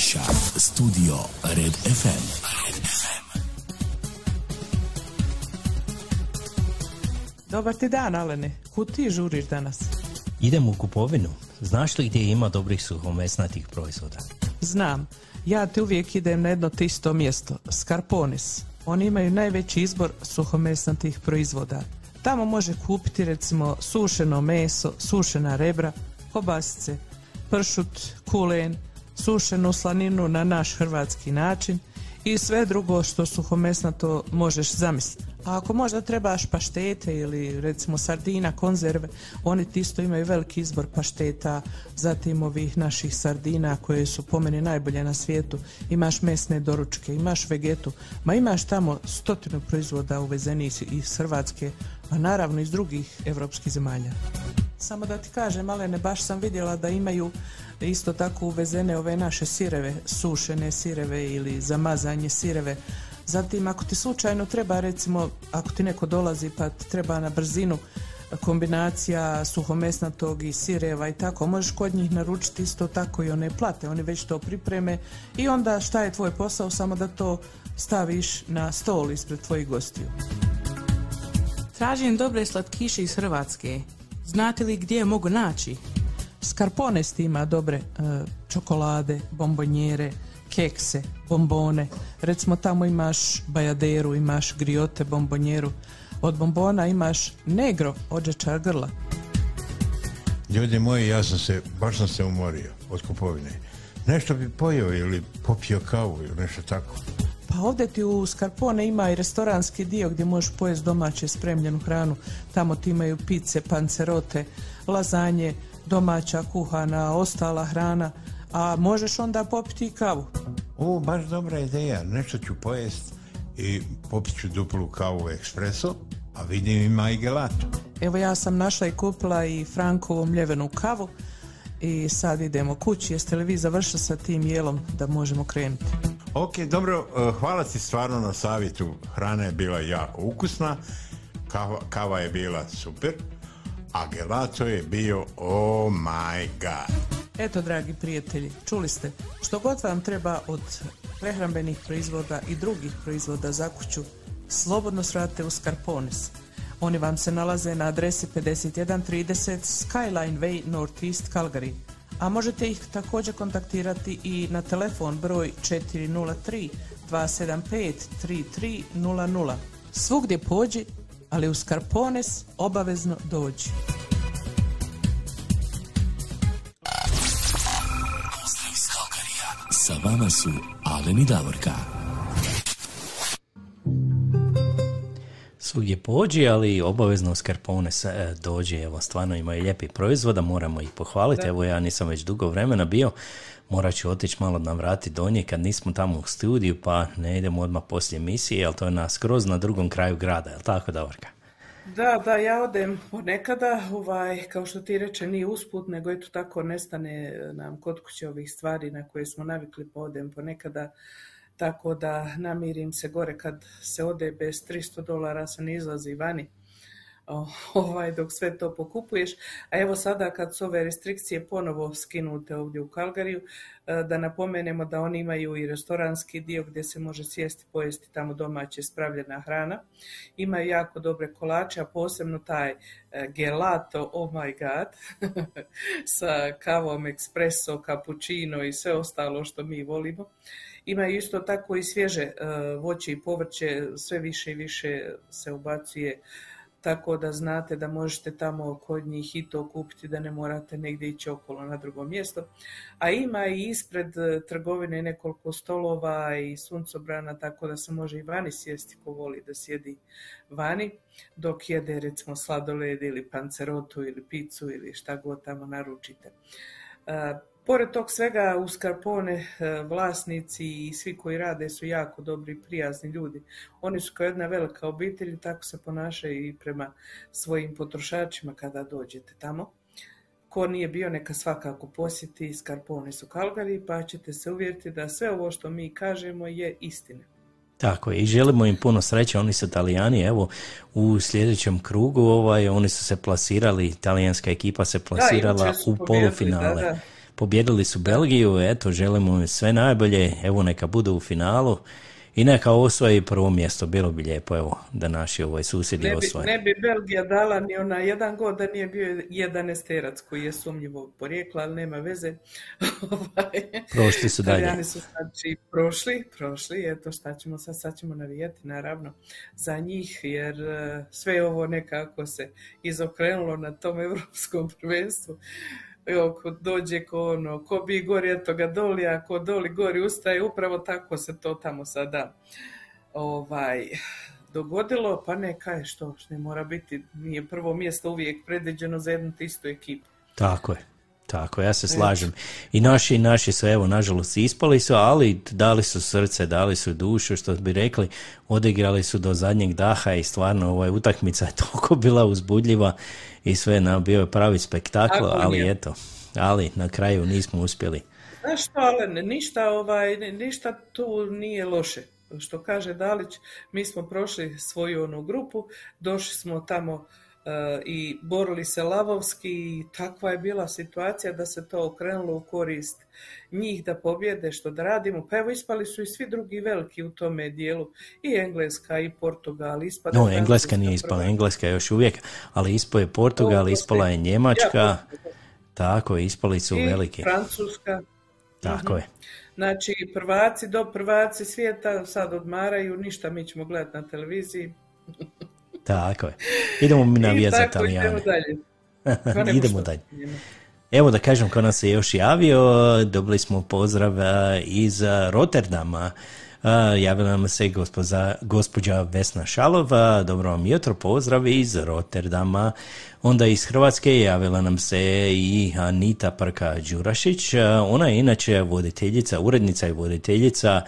Croatia. Studio Red FM. Red FM. Dobar ti dan, Alene. Kud ti žuriš danas? Idem u kupovinu. Znaš li gdje ima dobrih suhomesnatih proizvoda? Znam. Ja ti uvijek idem na jedno te isto mjesto. Skarponis. Oni imaju najveći izbor suhomesnatih proizvoda. Tamo može kupiti recimo sušeno meso, sušena rebra, kobasice, pršut, kulen, sušenu slaninu na naš hrvatski način i sve drugo što suhomesnato možeš zamisliti. A ako možda trebaš paštete ili recimo sardina, konzerve, oni isto imaju veliki izbor pašteta, zatim ovih naših sardina koje su po meni najbolje na svijetu. Imaš mesne doručke, imaš vegetu, ma imaš tamo stotinu proizvoda uvezenih iz Hrvatske, a naravno iz drugih evropskih zemalja. Samo da ti kažem, Alene, baš sam vidjela da imaju isto tako uvezene ove naše sireve, sušene sireve ili zamazanje sireve. Zatim, ako ti slučajno treba, recimo, ako ti neko dolazi pa ti treba na brzinu kombinacija suhomesnatog i sireva i tako, možeš kod njih naručiti isto tako i one plate, oni već to pripreme i onda šta je tvoj posao, samo da to staviš na stol ispred tvojih gostiju. Tražim dobre slatkiše iz Hrvatske. Znate li gdje je mogu naći? Skarpones ti ima dobre e, čokolade, bombonjere, kekse, bombone. Recimo tamo imaš bajaderu, imaš griote, bombonjeru. Od bombona imaš negro, ođeča grla. Ljudi moji, ja sam se, baš sam se umorio od kupovine. Nešto bi pojeo ili popio kavu ili nešto tako. Pa ovdje ti u Skarpone ima i restoranski dio gdje možeš pojesti domaće spremljenu hranu. Tamo ti imaju pice, pancerote, lazanje, domaća kuhana, ostala hrana, a možeš onda popiti i kavu. O, baš dobra ideja. Nešto ću pojest i popit ću duplu kavu ekspreso, a vidim ima i gelato. Evo ja sam našla i kupila i Frankovu mljevenu kavu i sad idemo kući. Jeste li vi završili sa tim jelom da možemo krenuti? Ok, dobro, eh, hvala ti stvarno na savjetu. Hrana je bila jako ukusna, kava, kava je bila super, a gelato je bio oh my god. Eto, dragi prijatelji, čuli ste, što god vam treba od prehrambenih proizvoda i drugih proizvoda za kuću, slobodno sradite u Skarponis. Oni vam se nalaze na adresi 5130 Skyline Way Northeast Calgary, a možete ih također kontaktirati i na telefon broj 403 275 3300. Svugdje pođi, ali u Skarpones obavezno dođi. Sa vama su Alen i Davorka. Svugdje pođi, ali obavezno u Skarpone se dođe, evo stvarno imaju lijepi proizvoda, moramo ih pohvaliti, evo ja nisam već dugo vremena bio, morat ću otići malo navrati do nje kad nismo tamo u studiju, pa ne idemo odmah poslije emisije, ali to je na skroz na drugom kraju grada, jel tako Davorka? Da, da, ja odem ponekada, ovaj, kao što ti reče, nije usput, nego eto tako nestane nam kod kuće ovih stvari na koje smo navikli, pa odem ponekada, tako da namirim se gore kad se ode bez 300 dolara se ne izlazi vani. Ovaj, dok sve to pokupuješ. A evo sada kad su ove restrikcije ponovo skinute ovdje u Kalgariju, e, da napomenemo da oni imaju i restoranski dio gdje se može sjesti, pojesti tamo domaće spravljena hrana. Imaju jako dobre kolače, a posebno taj e, gelato, oh my god, sa kavom, espresso, cappuccino i sve ostalo što mi volimo. Imaju isto tako i svježe e, voće i povrće, sve više i više se ubacuje tako da znate da možete tamo kod njih i to kupiti, da ne morate negdje ići okolo na drugo mjesto. A ima i ispred e, trgovine nekoliko stolova i suncobrana, tako da se može i vani sjesti ko voli da sjedi vani, dok jede recimo sladoled ili pancerotu ili picu ili šta god tamo naručite. Pored tog svega u Skarpone e, vlasnici i svi koji rade su jako dobri i prijazni ljudi. Oni su kao jedna velika obitelj i tako se ponašaju i prema svojim potrošačima kada dođete tamo. Ko nije bio, neka svakako posjeti Skarpone su Kalgari pa ćete se uvjeriti da sve ovo što mi kažemo je istina. Tako je, i želimo im puno sreće, oni su Italijani, evo, u sljedećem krugu, ovaj, oni su se plasirali, italijanska ekipa se plasirala u polufinale. da, da. Pobjedili su Belgiju, eto, želimo im sve najbolje, evo neka budu u finalu i neka osvoji prvo mjesto, bilo bi lijepo, evo, da naši ovaj susjedi Ne bi, osvoje. ne bi Belgija dala ni ona jedan god da nije bio jedan esterac koji je sumnjivog porijekla, ali nema veze. Ovaj, Prošli su dalje. Talijani su znači prošli, prošli, eto šta ćemo sad, sad ćemo navijati naravno za njih, jer eh, sve ovo nekako se izokrenulo na tom europskom prvenstvu. Evo, ko dođe ko ono, ko bi gori, eto ga doli, a ko doli gori ustaje, upravo tako se to tamo sada ovaj, dogodilo, pa neka je što, ne mora biti, nije prvo mjesto uvijek predviđeno za jednu te istu ekipu. Tako je. Tako, ja se slažem. I naši, naši su, evo, nažalost, ispali su, ali dali su srce, dali su dušu, što bi rekli, odigrali su do zadnjeg daha i stvarno ovaj, utakmica je toliko bila uzbudljiva i sve, na, bio je pravi spektakl, Tako ali eto, ali na kraju nismo uspjeli. Znaš što, Alen, ništa, ovaj, ni- ništa tu nije loše. Što kaže Dalić, mi smo prošli svoju onu grupu, došli smo tamo i borili se lavovski i takva je bila situacija da se to okrenulo u korist njih da pobjede, što da radimo. Pa evo ispali su i svi drugi veliki u tome dijelu. I Engleska i Portugal. Ispada No, Engleska nije ispala. Engleska je još uvijek, ali ispao je Portugal, To ispala je. Njemačka, Ja, tako je, ispali su I veliki. Francuska. Tako Mhm. je. Znači, prvaci do prvaci svijeta sad odmaraju, ništa mi ćemo gledati na televiziji. Tako je. Idemo mi navijati za Italijane. dalje. Idemo dalje. Evo da kažem ko nas se još javio, dobili smo pozdrav iz Rotterdama. Javila nam se gospođa, gospođa Vesna Šalova, dobro vam jutro, pozdrav iz Rotterdama. Onda iz Hrvatske javila nam se i Anita Prka Đurašić, ona je inače voditeljica, urednica i voditeljica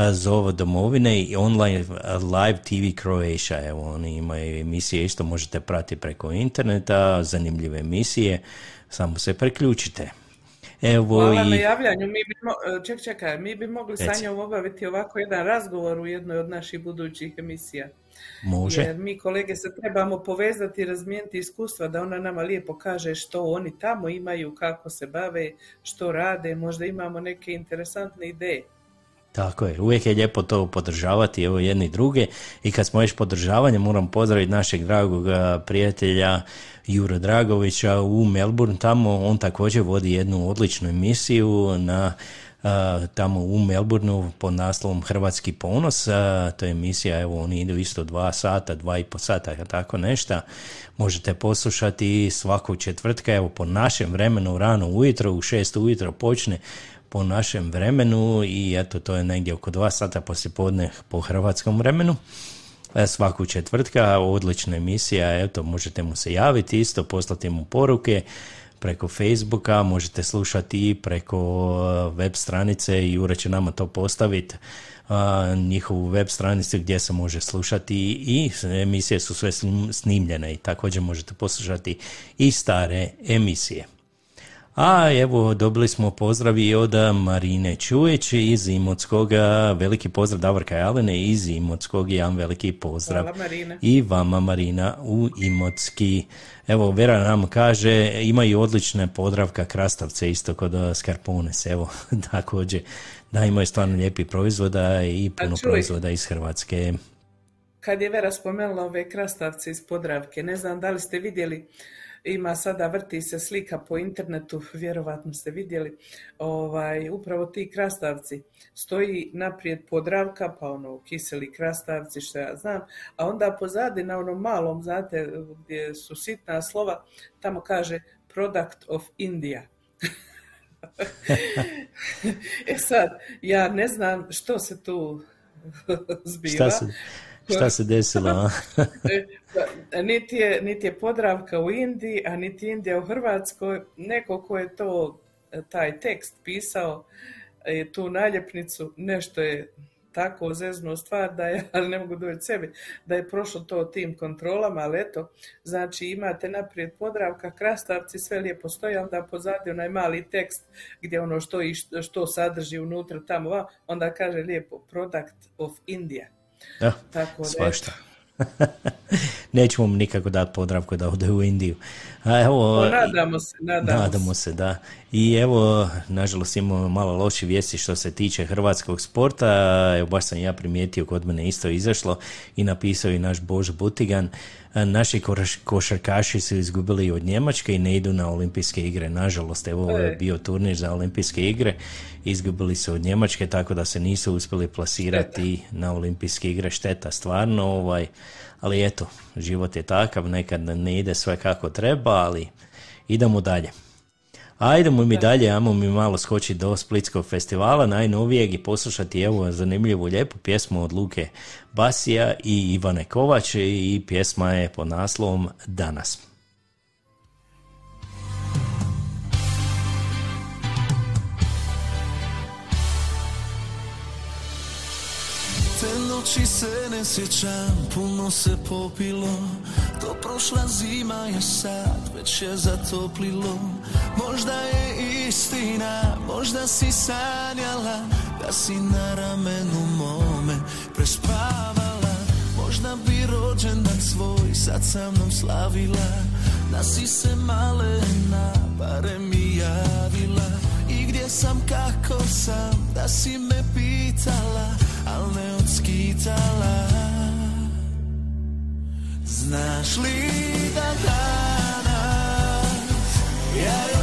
a, Zova domovine i online live TV Croatia. Evo, oni imaju emisije, isto možete pratiti preko interneta, zanimljive emisije, samo se priključite. Evo Hvala na i... javljanju. Mi bi, mo- ček, čekaj, mi bi mogli sa Reci. njom obaviti ovako jedan razgovor u jednoj od naših budućih emisija. Može. Jer mi kolege se trebamo povezati i razmijeniti iskustva da ona nama lijepo kaže što oni tamo imaju, kako se bave, što rade, možda imamo neke interesantne ideje. Tako je, uvijek je lijepo to podržavati, evo jedni druge. I kad smo već podržavanje moram pozdraviti našeg dragog prijatelja Jura Dragovića u Melbourne, tamo on također vodi jednu odličnu emisiju na tamo u Melbourneu pod naslovom Hrvatski ponos, to je emisija, evo oni idu isto dva sata, dva i po sata, tako nešto, možete poslušati svakog četvrtka, evo po našem vremenu rano ujutro, u šest ujutro počne po našem vremenu i eto to je negdje oko dva sata poslijepodne po hrvatskom vremenu. E, Svaku četvrtka, odlična emisija, eto možete mu se javiti isto, poslati mu poruke preko Facebooka, možete slušati i preko e, web stranice i Jure će nama to postaviti a, njihovu web stranicu gdje se može slušati i emisije su sve snim- snimljene i također možete poslušati i stare emisije. A evo, dobili smo pozdrav i od Marine Čujić iz Imotskog, veliki pozdrav Davorka Jalene iz Imotskog, jedan veliki pozdrav. Hvala, Marina. I vama Marina u Imotski. Evo, Vera nam kaže, imaju odlične podravka krastavce isto kod Skarpones, evo, također, da imaju stvarno lijepi proizvoda i puno proizvoda iz Hrvatske. Kad je Vera spomenula ove krastavce iz Podravke, ne znam da li ste vidjeli, ima sada vrti se slika po internetu, vjerovatno ste vidjeli, ovaj, upravo ti krastavci. Stoji naprijed Podravka, pa ono kiseli krastavci, što ja znam, a onda pozadi na onom malom, znate, gdje su sitna slova, tamo kaže Product of India. e sad, ja ne znam što se tu zbiva. Šta se, šta se desilo? niti, je, niti je Podravka u Indiji, a niti Indija u Hrvatskoj. Neko ko je to, e, taj tekst pisao, e, tu naljepnicu, nešto je tako zeznuo stvar da ja ne mogu doći sebi, da je prošlo to tim kontrolama, ali eto, znači imate naprijed Podravka, krastavci, sve lijepo stoji, onda pozadi onaj mali tekst gdje ono što, i što, sadrži unutra tamo, onda kaže lijepo Product of India. Ja, Tako da, svašta. nećemo mu nikako dati podravku da ode u Indiju. A evo, nadamo se, nadamo, Nadamo se, da. I evo, nažalost imamo malo loše vijesti što se tiče hrvatskog sporta. Evo, baš sam ja primijetio, kod mene isto izašlo i napisao i naš Bož Butigan. Naši koraš- košarkaši su izgubili od Njemačke i ne idu na olimpijske igre. Nažalost, evo, ovo je E. bio turnir za olimpijske igre. Izgubili su od Njemačke, tako da se nisu uspjeli plasirati na olimpijske igre. Šteta, stvarno, ovaj, ali eto, život je takav, nekad ne ide sve kako treba, ali idemo dalje. Ajdemo mi dalje, ajmo mi malo skočiti do Splitskog festivala, najnovijeg i poslušati evo zanimljivu lijepu pjesmu od Luke Basija i Ivane Kovač i pjesma je pod naslovom Danas. Noći se ne sjećam, puno se popilo. To prošla zima je sad, već je zatoplilo. Možda je istina, možda si sanjala Da si na ramenu mome prespavala. Možda bi rođendan svoj sad sa mnom slavila Da si se malena, barem mi javila. I gdje sam, kako sam, da si me pitala Al ne odskitala Znaš li da danas Ja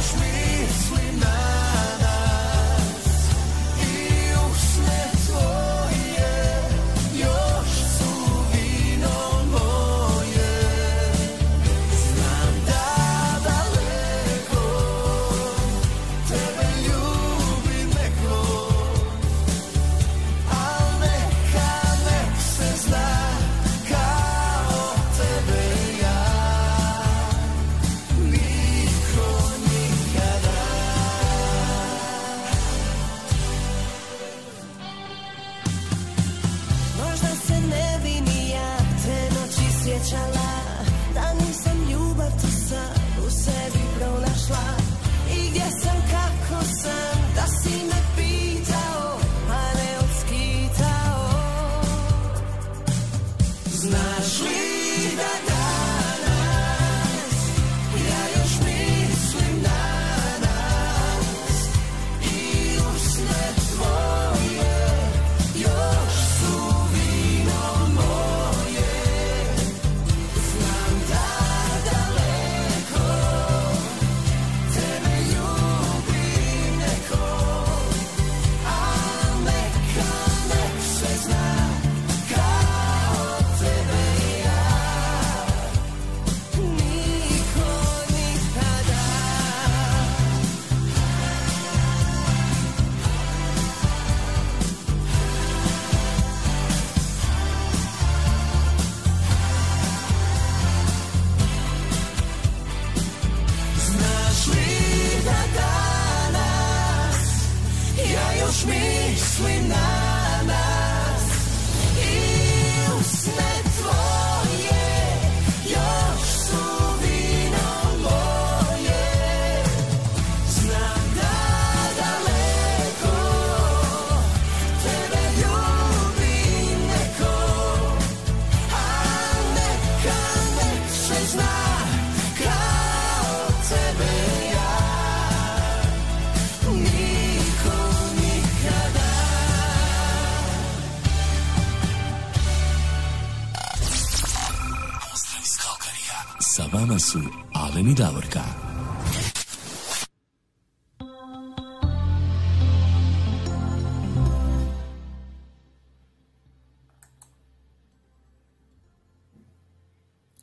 Davorka.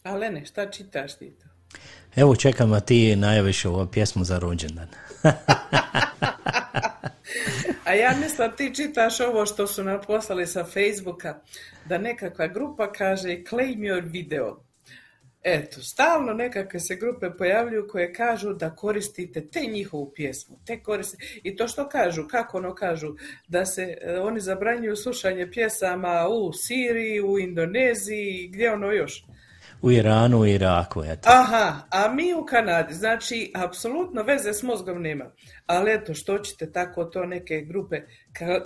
Alene, šta čitaš ti to? Evo čekam da ti najaviš ovu pjesmu za rođendan. A ja mislim ti čitaš ovo što su nam poslali sa Facebooka, da nekakva grupa kaže claim your video. Eto, stalno nekakve se grupe pojavljuju koje kažu da koristite te njihovu pjesmu, te koristite. I to što kažu, kako ono kažu, da se e, oni zabranjuju slušanje pjesama u Siriji, u Indoneziji, gdje ono još? U Iranu, u Iraku, eto. Aha, a mi u Kanadi, znači, apsolutno veze s mozgom nema. Ali eto, što ćete tako to neke grupe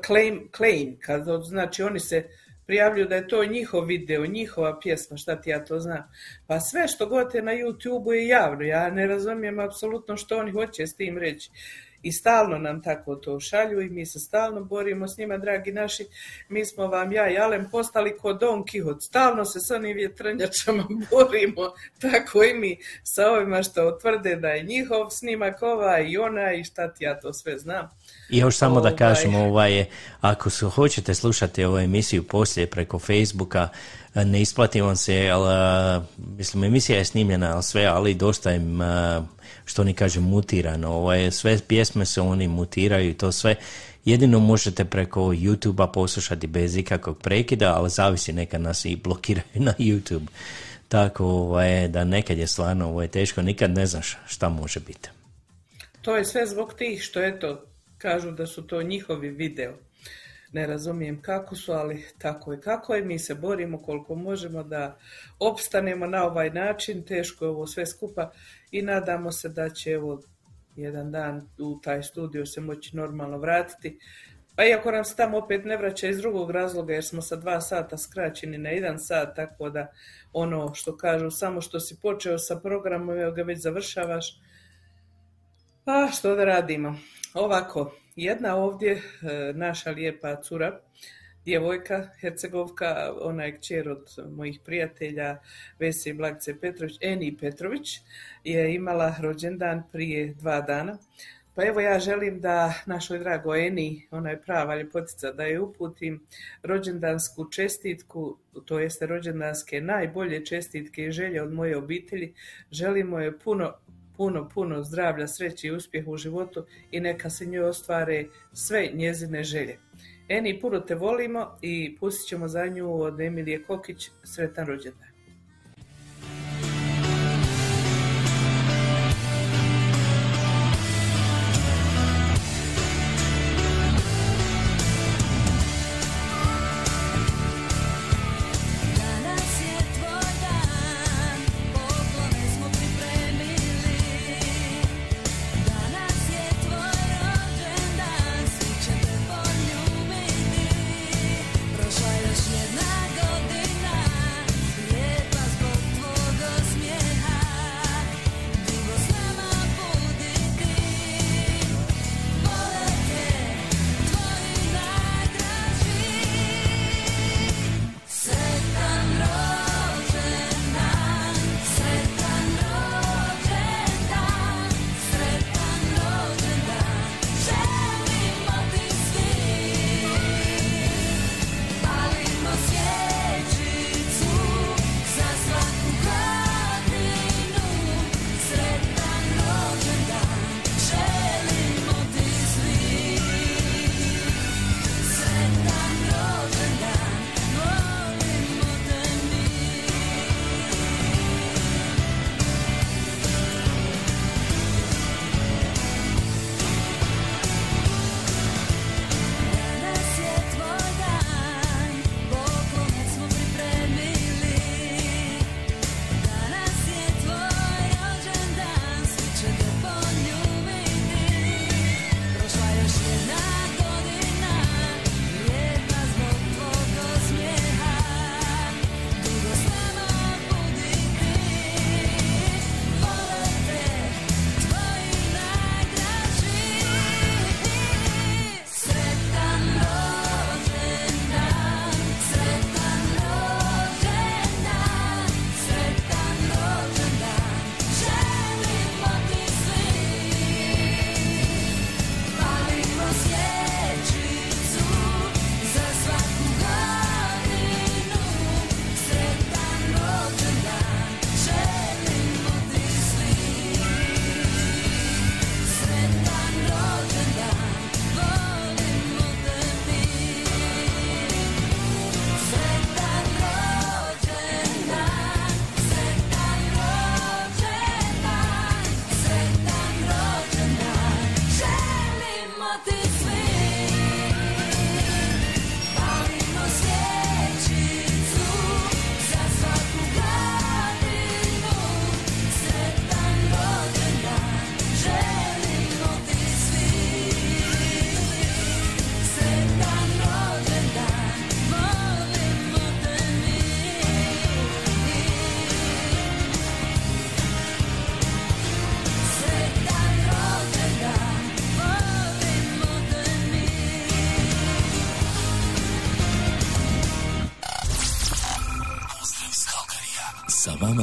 claim, claim kad, znači oni se prijavljuju da je to njihov video, njihova pjesma, šta ti ja to znam. Pa sve što god je na YouTube je javno, ja ne razumijem apsolutno što oni hoće s tim reći. I stalno nam tako to šalju i mi se stalno borimo s njima, dragi naši. Mi smo vam, ja i Alen, postali ko Don Kihot. Stalno se s onim vjetrenjačama borimo, tako i mi sa ovima što tvrde da je njihov snimak ova i ona i šta ti ja to sve znam. I još samo da Ovaj. kažemo, ovaj, ako su, hoćete slušati ovu emisiju poslije preko Facebooka, ne isplati vam se, ali, a, mislim, emisija je snimljena, ali sve, ali dosta im, a, što oni kažu, mutirano. Ovaj, sve pjesme se oni mutiraju i to sve. Jedino možete preko YouTube-a poslušati bez ikakvog prekida, ali zavisi, neka nas i blokiraju na YouTube. Tako ovaj, da nekad je stvarno ovaj, teško, nikad ne znaš šta može biti. To je sve zbog tih što eto, kažu da su to njihovi video. Ne razumijem kako su, ali tako je kako je. Mi se borimo koliko možemo da opstanemo na ovaj način. Teško je ovo sve skupa i nadamo se da će evo jedan dan u taj studio se moći normalno vratiti. Pa iako nam se tamo opet ne vraća iz drugog razloga jer smo sa dva sata skraćeni na jedan sat, tako da ono što kažu, samo što si počeo sa programom, evo ga već završavaš, a što da radimo? Ovako, jedna ovdje, e, naša lijepa cura, djevojka, Hercegovka, ona je kćer od mojih prijatelja Vesi Blagce Petrović, Eni Petrović, je imala rođendan prije dva dana. Pa evo ja želim da našoj drago Eni, ona je prava ljepotica, da je uputim rođendansku čestitku, to jeste rođendanske najbolje čestitke i želje od moje obitelji. Želimo je puno puno, puno zdravlja, sreće i uspjeha u životu i neka se njoj ostvare sve njezine želje. Eni, puno te volimo i pustit ćemo za nju od Emilije Kokić sretan rođendan.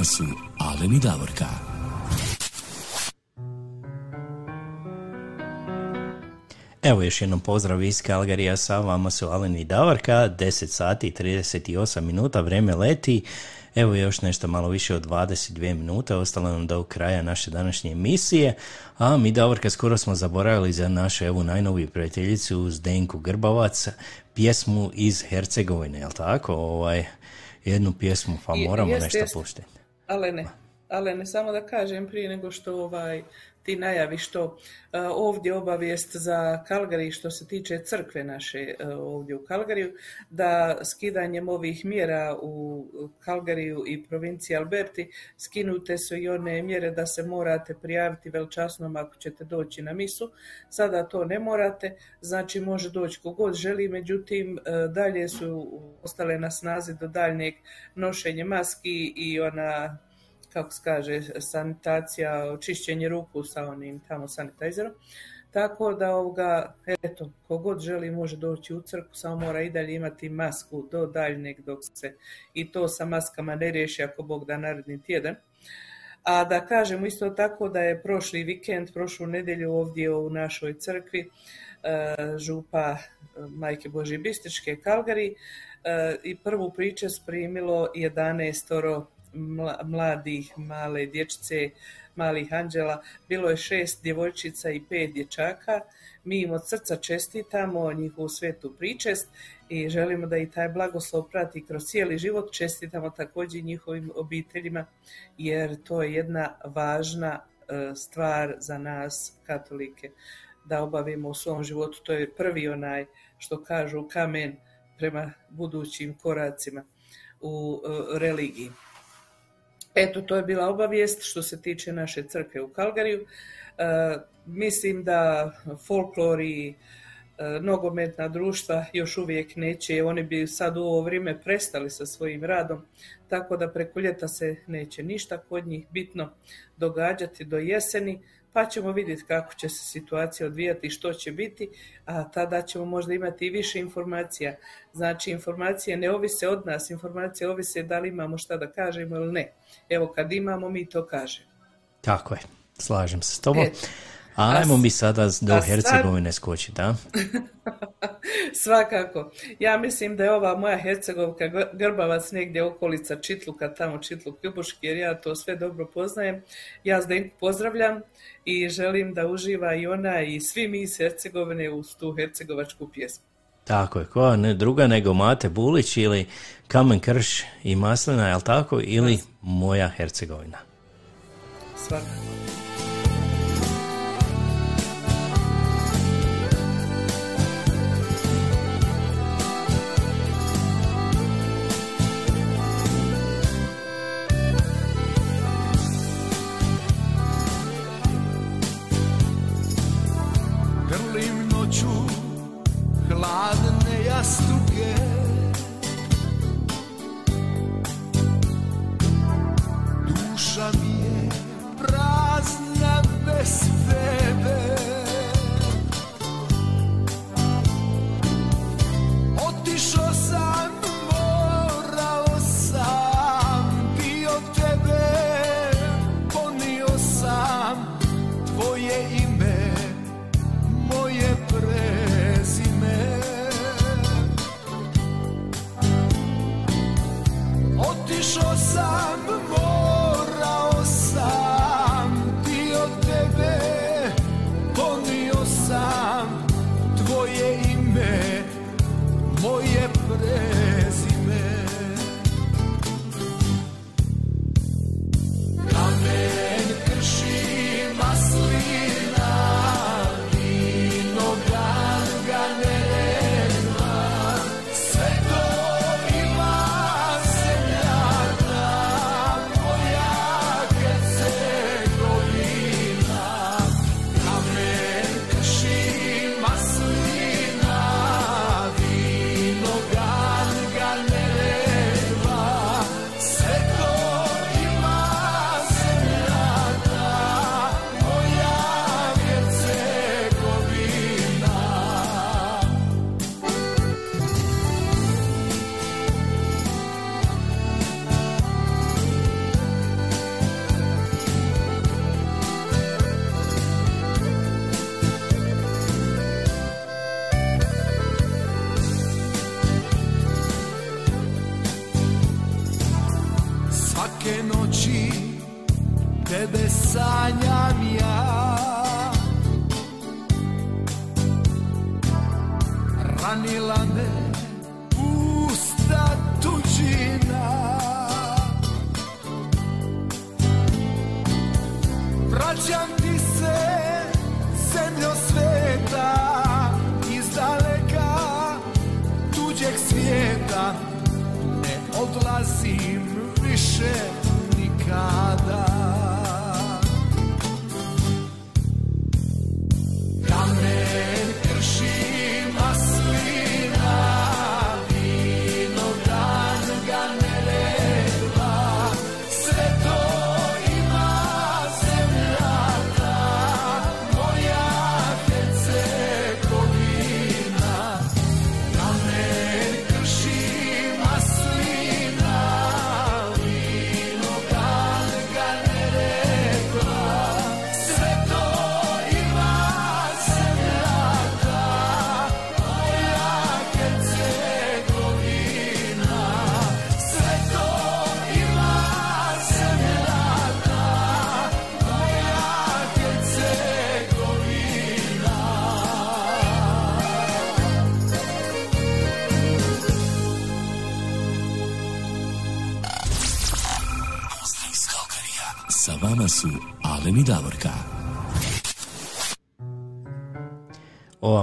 Su Alen i Davorka. Evo još jednom pozdrav iz Kalgarija, sa vama su Alen i Davorka, 10 sati i 38 minuta, vreme leti. Evo još nešto malo više od 22 minute, ostalo nam do kraja naše današnje emisije, a mi Davorka skoro smo zaboravili za našu evo najnoviju prijateljicu Zdenku Grbavac, pjesmu iz Hercegovine, jel tako? Ovaj, jednu pjesmu, pa I- moramo jest, nešto jest. puštiti. Ale ne, ale ne, samo da kažem prije nego što ovaj, ti najaviš to. e, ovdje obavijest za Kalgari što se tiče crkve naše e, ovdje u Kalgariju, da skidanjem ovih mjera u Kalgariju i provinciji Alberti skinute su i one mjere da se morate prijaviti velčasnom ako ćete doći na misu. Sada to ne morate, znači može doći kogod želi, međutim e, dalje su ostale na snazi do daljnjeg nošenja maski i ona kako se kaže, sanitacija, očišćenje ruku sa onim tamo sanitajzerom. Tako da ovoga, eto, kogod želi može doći u crku, samo mora i dalje imati masku do daljnjeg dok se i to sa maskama ne riješi ako Bog da naredni tjedan. A da kažemo isto tako da je prošli vikend, prošlu nedjelju ovdje u našoj crkvi e, župa e, Majke Božje Bistričke Kalgari e, i prvu pričest primilo 11 mla- mladih, male dječice, malih anđela. Bilo je šest djevojčica i pet dječaka. Mi im od srca čestitamo njihovu svetu pričest i želimo da i taj blagoslov prati kroz cijeli život. Čestitamo također njihovim obiteljima jer to je jedna važna e, stvar za nas katolike da obavimo u svom životu. To je prvi onaj što kažu kamen prema budućim koracima u e, religiji. Eto, to je bila obavijest što se tiče naše crkve u Kalgariju. E, mislim da folklor i e, nogometna društva još uvijek neće, oni bi sad u ovo vrijeme prestali sa svojim radom, tako da preko ljeta se neće ništa kod njih bitno događati do jeseni, pa ćemo vidjeti kako će se situacija odvijati i što će biti, a tada ćemo možda imati i više informacija. Znači, informacije ne ovise od nas, informacije ovise da li imamo šta da kažemo ili ne. Evo, kad imamo, mi to kažemo. Tako je, slažem se s tobom. Eto. Ajmo A mi sada do Hercegovine skočiti, da? Svakako. Ja mislim da je ova moja Hercegovka Gr- Grbavac negdje okolica Čitluka, tamo Čitluk Ljubuški, jer ja to sve dobro poznajem. Ja Zdenku pozdravljam i želim da uživa i ona i svi mi iz Hercegovine uz tu hercegovačku pjesmu. Tako je, koja ne druga nego Mate Bulić ili Kamen Krš i Maslina, jel tako? Ili Moja Hercegovina. Svakako.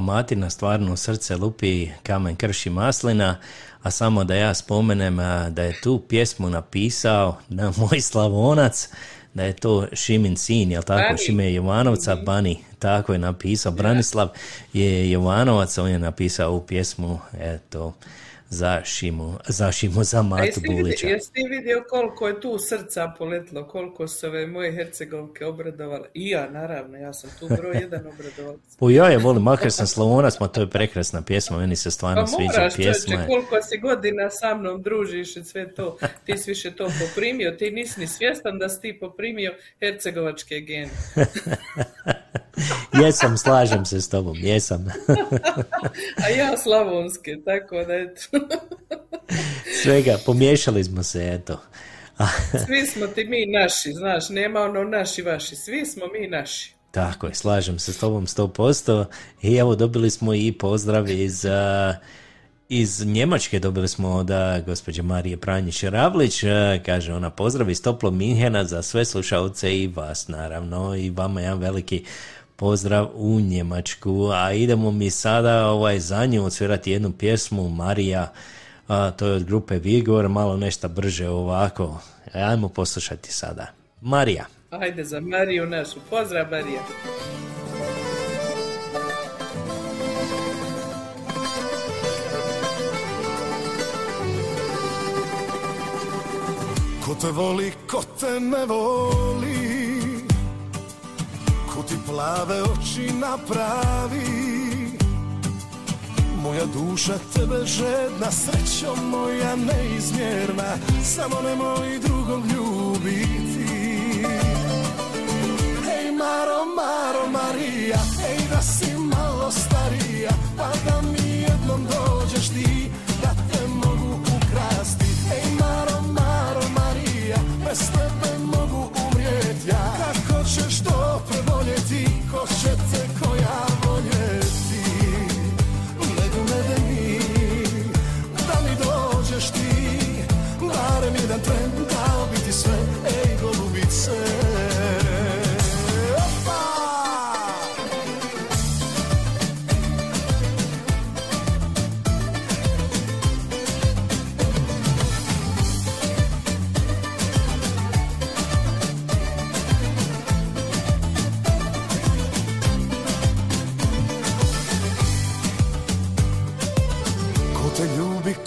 Matina stvarno u srce lupi kamen krši maslina, a samo da ja spomenem da je tu pjesmu napisao na moj slavonac, da je to Šimin sin, jel tako, Bani. Šime Jovanovaca, Bani, tako je napisao, Branislav je Jovanovac, on je napisao ovu pjesmu, eto, za Šimu, za Šimu, za Matu Bulića. jesi ti vidio koliko je tu srca poletlo, koliko su ove moje Hercegovke obradovale? I ja, naravno, ja sam tu broj jedan obradovala. Po ja je volim, makar sam slavonac, ma to je prekrasna pjesma, meni se stvarno Pa sviđa moraš, pjesma. čovječe, koliko si godina sa mnom družiš i sve to, ti si više to poprimio, ti nisi ni svjestan da si ti poprimio hercegovačke gene. jesam, slažem se s tobom, jesam. A ja slavonske, tako da eto. Svega, pomiješali smo se, eto. Svi smo ti mi naši, znaš, nema ono naši vaši, svi smo mi naši. Tako je, slažem se s tobom 100%. I evo, dobili smo i pozdrav iz, iz Njemačke, dobili smo od gospođe Marije Pranjić-Ravlić. Kaže ona, pozdrav iz toplog Minhena za sve slušalce i vas, naravno. I vama jedan veliki pozdrav u Njemačku. A idemo mi sada ovaj, za nju odsvirati jednu pjesmu, Marija, a, to je od grupe Vigor, malo nešto brže ovako. Ajmo poslušati sada. Marija. Ajde za Mariju našu, pozdrav Marija. Ko te voli, ko te ne voli Ko ti plave oči napravi Moja duša tebe žedna, srećo moja neizmjerna Samo nemoj drugog ljubiti. Hej Maro, Maro, Marija Hej da si malo starija Pa da mi jednom dođeš ti Da te mogu ukrasti. Hej Maro, Maro, Marija Bez tebe mogu umrijet ja. Kako ćeš to preboljeti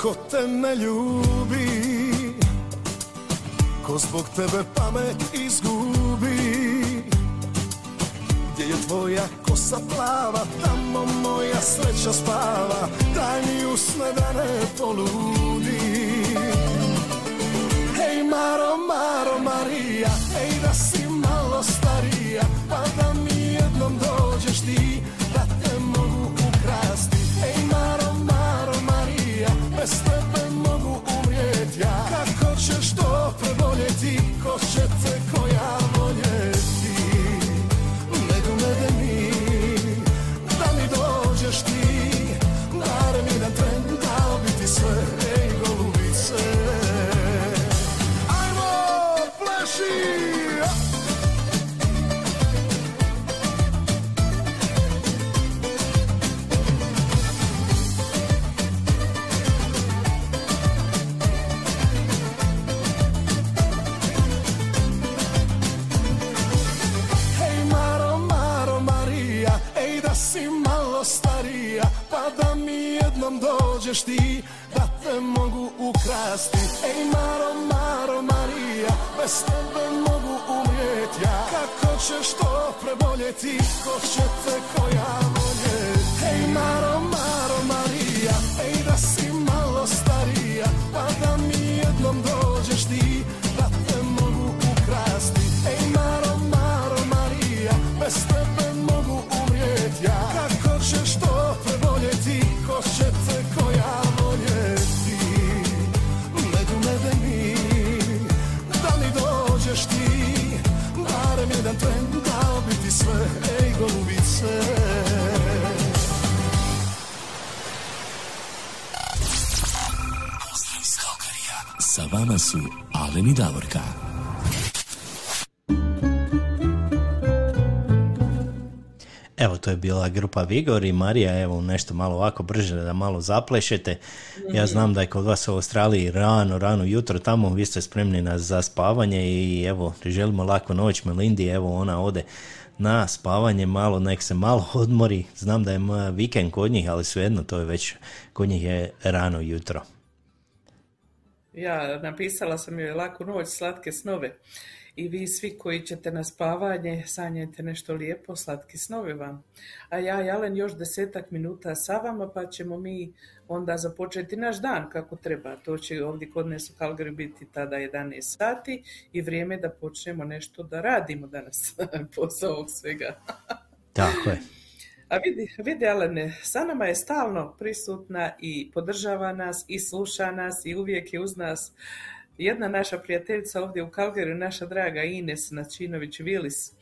ko te ne ljubi Ko zbog tebe pamet izgubi. Gdje je tvoja kosa plava Tamo moja sreća spava. Daj mi usne da ne poludi Hej Maro, Maro, Marija Hej da si malo starija Pa da mi jednom dođeš Marija Bez jednom dođeš ti, da te mogu ukrasti. Ej Maro, Maro, Marija, bez tebe mogu umrijet ja. Kako ćeš to preboljeti, ko će te koja voljeti? Hej Maro, Maro, su Alen i Davorka. Evo, to je bila grupa Vigor i Marija, evo nešto malo ovako brže da malo zaplešete. Ja znam da je kod vas u Australiji rano, rano jutro tamo, vi ste spremni na, spavanje i evo, želimo laku noć Melindi, evo ona ode na spavanje malo, nek se malo odmori. Znam da je vikend kod njih, ali svejedno to je već, kod njih je rano jutro. Ja napisala sam joj laku noć, slatke snove. I vi svi koji ćete na spavanje, sanjajte nešto lijepo, slatki snovi vam. A ja, Jalen, još desetak minuta sa vama, pa ćemo mi onda započeti naš dan kako treba. To će ovdje kod nas u Calgary biti tada 11 sati i vrijeme da počnemo nešto da radimo danas posao svega. Tako je. A vidi, vidi Alene, sa nama je stalno prisutna i podržava nas i sluša nas i uvijek je uz nas jedna naša prijateljica ovdje u Kalgariju, naša draga Ines Načinović-Vilis.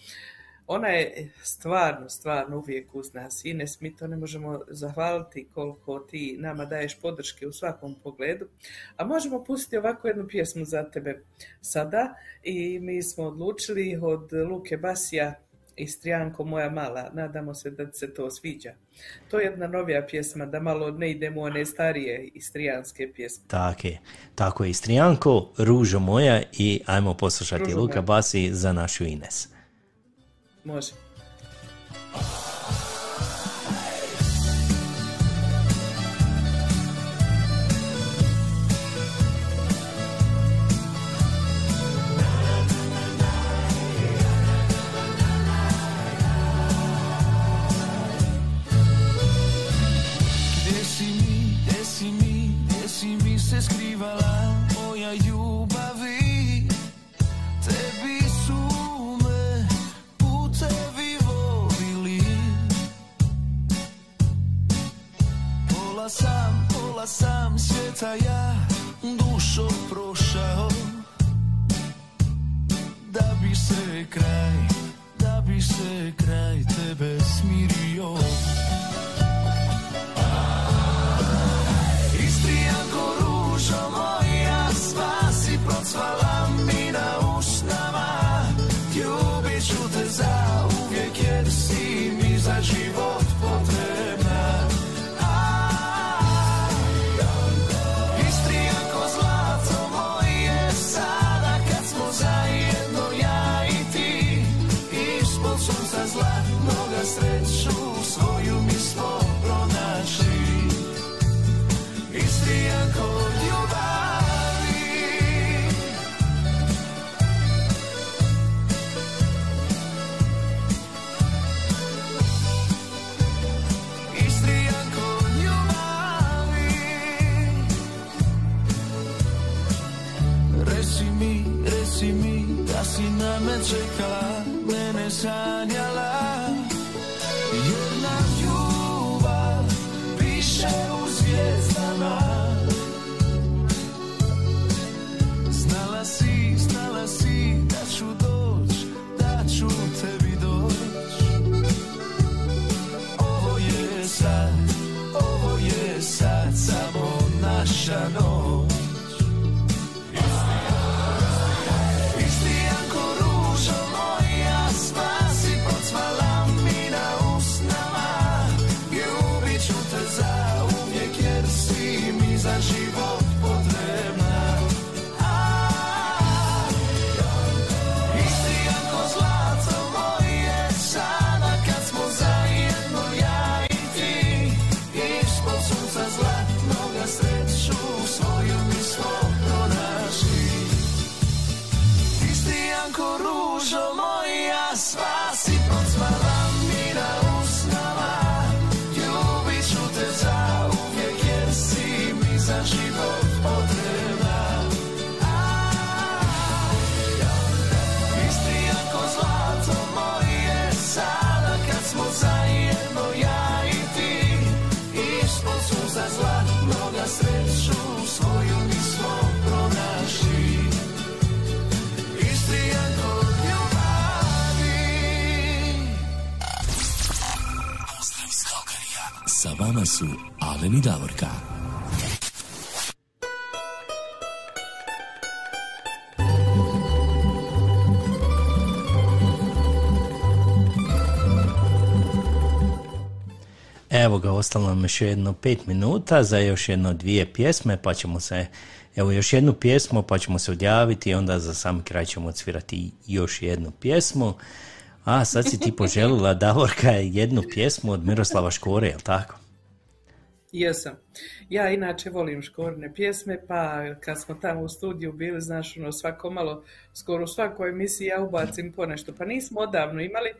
Ona je stvarno, stvarno uvijek uz nas. Ines, mi to ne možemo zahvaliti koliko ti nama daješ podrške u svakom pogledu. A možemo pustiti ovako jednu pjesmu za tebe sada i mi smo odlučili od Luke Basija Istrijanko moja mala, nadamo se da se to sviđa. To je jedna novija pjesma, da malo ne idemo one starije istrijanske pjesme. Tako je. Tako je. Istrijanko, Ružo moja i ajmo poslušati Ružo Luka. Basi za našu Ines. Može. Mene Su Alen i Davorka. Evo ga, ostalo nam još jedno pet minuta za još jedno dvije pjesme, pa ćemo se, evo još jednu pjesmu, pa ćemo se odjaviti i onda za sam kraj ćemo odsvirati još jednu pjesmu. A sad si ti poželila, Davorka, jednu pjesmu od Miroslava Škore, jel tako? Jesam. Ja inače volim škorne pjesme, pa kad smo tamo u studiju bili, znaš, ono, svako malo, skoro u svakoj emisiji ja ubacim ponešto. Pa nismo odavno imali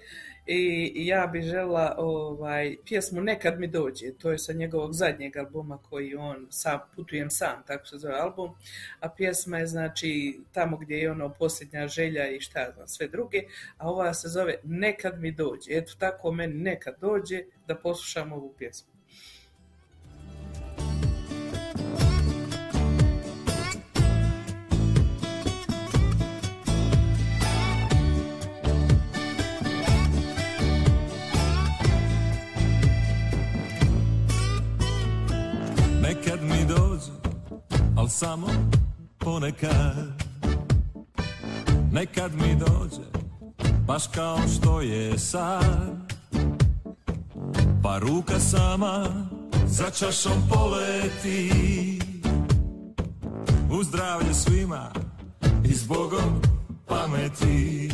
i ja bi žela ovaj, pjesmu Nekad mi dođe, to je sa njegovog zadnjeg albuma koji on, sam, Putujem sam, tako se zove album, a pjesma je znači tamo gdje je ono posljednja želja i šta znam, sve druge, a ova se zove Nekad mi dođe. Eto tako meni nekad dođe da poslušam ovu pjesmu. Al samo ponekad. Nekad mi dođe, baš kao što je sad. Pa ruka sama za čašom poleti. U zdravlje svima i s Bogom pameti.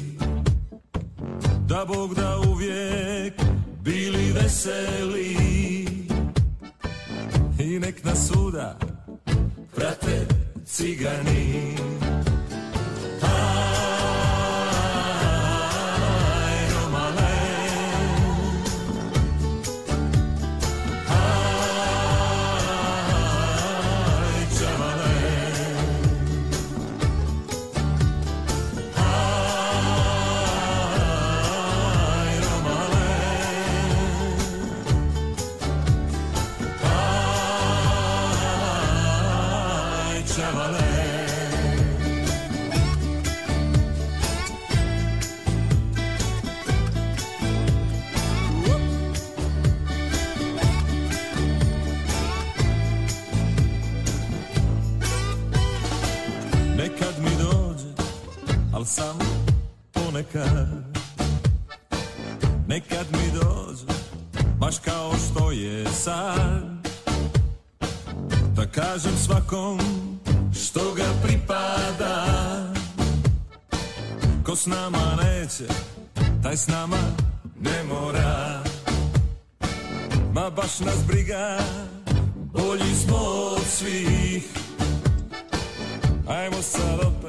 Da Bog da uvijek bili veseli. I nek nas suda prate cigani. Ponekad Nekad mi dođe, baš kao što je sad. Da kažem svakom što ga pripada. Ko s nama neće, taj s nama ne mora. Ma baš nas briga, bolji smo od svih. Ajmo sad opet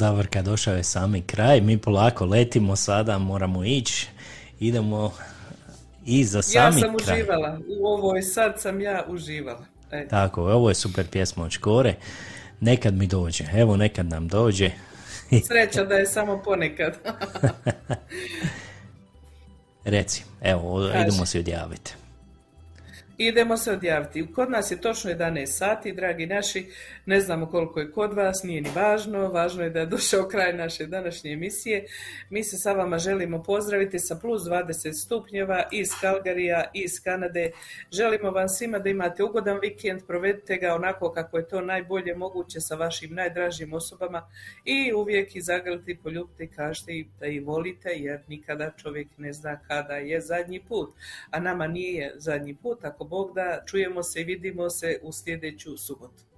Davorka, došao je sami kraj, mi polako letimo sada, moramo ići, idemo i za Ja sami sam kraj. uživala, u ovoj sad sam ja uživala. E. Tako, ovo je super pjesma od Škore, nekad mi dođe, evo nekad nam dođe. Sreća da je samo ponekad. Reci, evo, Kaži. idemo se odjaviti. Idemo se odjaviti. Kod nas je točno 11 sati, dragi naši. Ne znamo koliko je kod vas, nije ni važno. Važno je da je došao kraj naše današnje emisije. Mi se sa vama želimo pozdraviti sa plus 20 stupnjeva iz Kalgarija, iz Kanade. Želimo vam svima da imate ugodan vikend, provedite ga onako kako je to najbolje moguće sa vašim najdražim osobama i uvijek i zagrliti, poljubiti, kažite i da ih volite jer nikada čovjek ne zna kada je zadnji put. A nama nije zadnji put, ako Bog da, čujemo se i vidimo se u sljedeću subotu.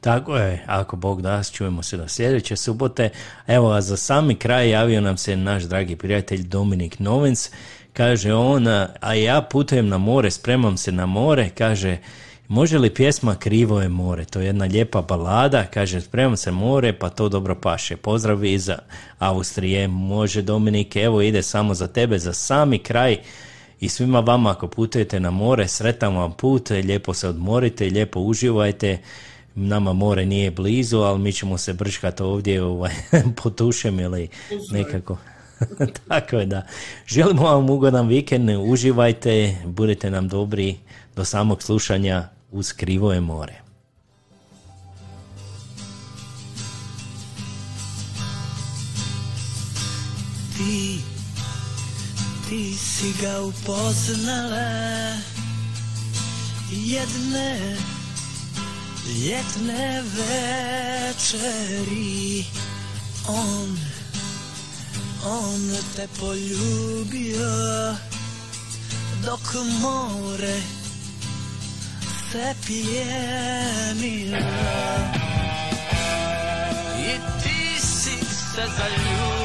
Tako je, ako Bog da, čujemo se do sljedeće subote. Evo, a za sami kraj javio nam se naš dragi prijatelj Dominik Novens. Kaže on, a ja putujem na more, spremam se na more, kaže, može li pjesma Krivo je more? To je jedna lijepa balada, kaže, spremam se more, pa to dobro paše. Pozdrav iz Austrije, može Dominik, evo ide samo za tebe, za sami kraj. I svima vama ako putujete na more, sretan vam put, lijepo se odmorite, lijepo uživajte. Nama more nije blizu, ali mi ćemo se brškati ovdje ovaj, po tušem ili nekako. Tako je da. Želimo vam ugodan vikend, uživajte, budete nam dobri do samog slušanja uz krivo je more. Ti, ti si ga upoznala jedne ljetne večeri On, on te poljubio dok more se pijenilo I ti si se zaljubila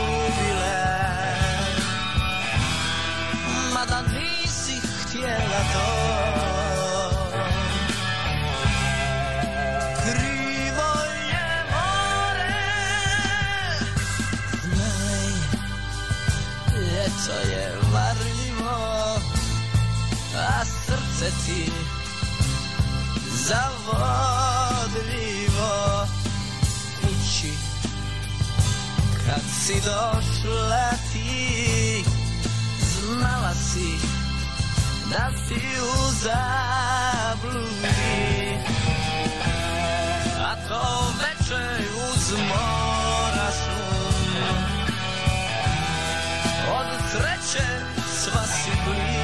Zavodljivo Kući Kad si došla ti Znala si Da si u zabludi. A to večer uz mora šum Od sreće sva si blistala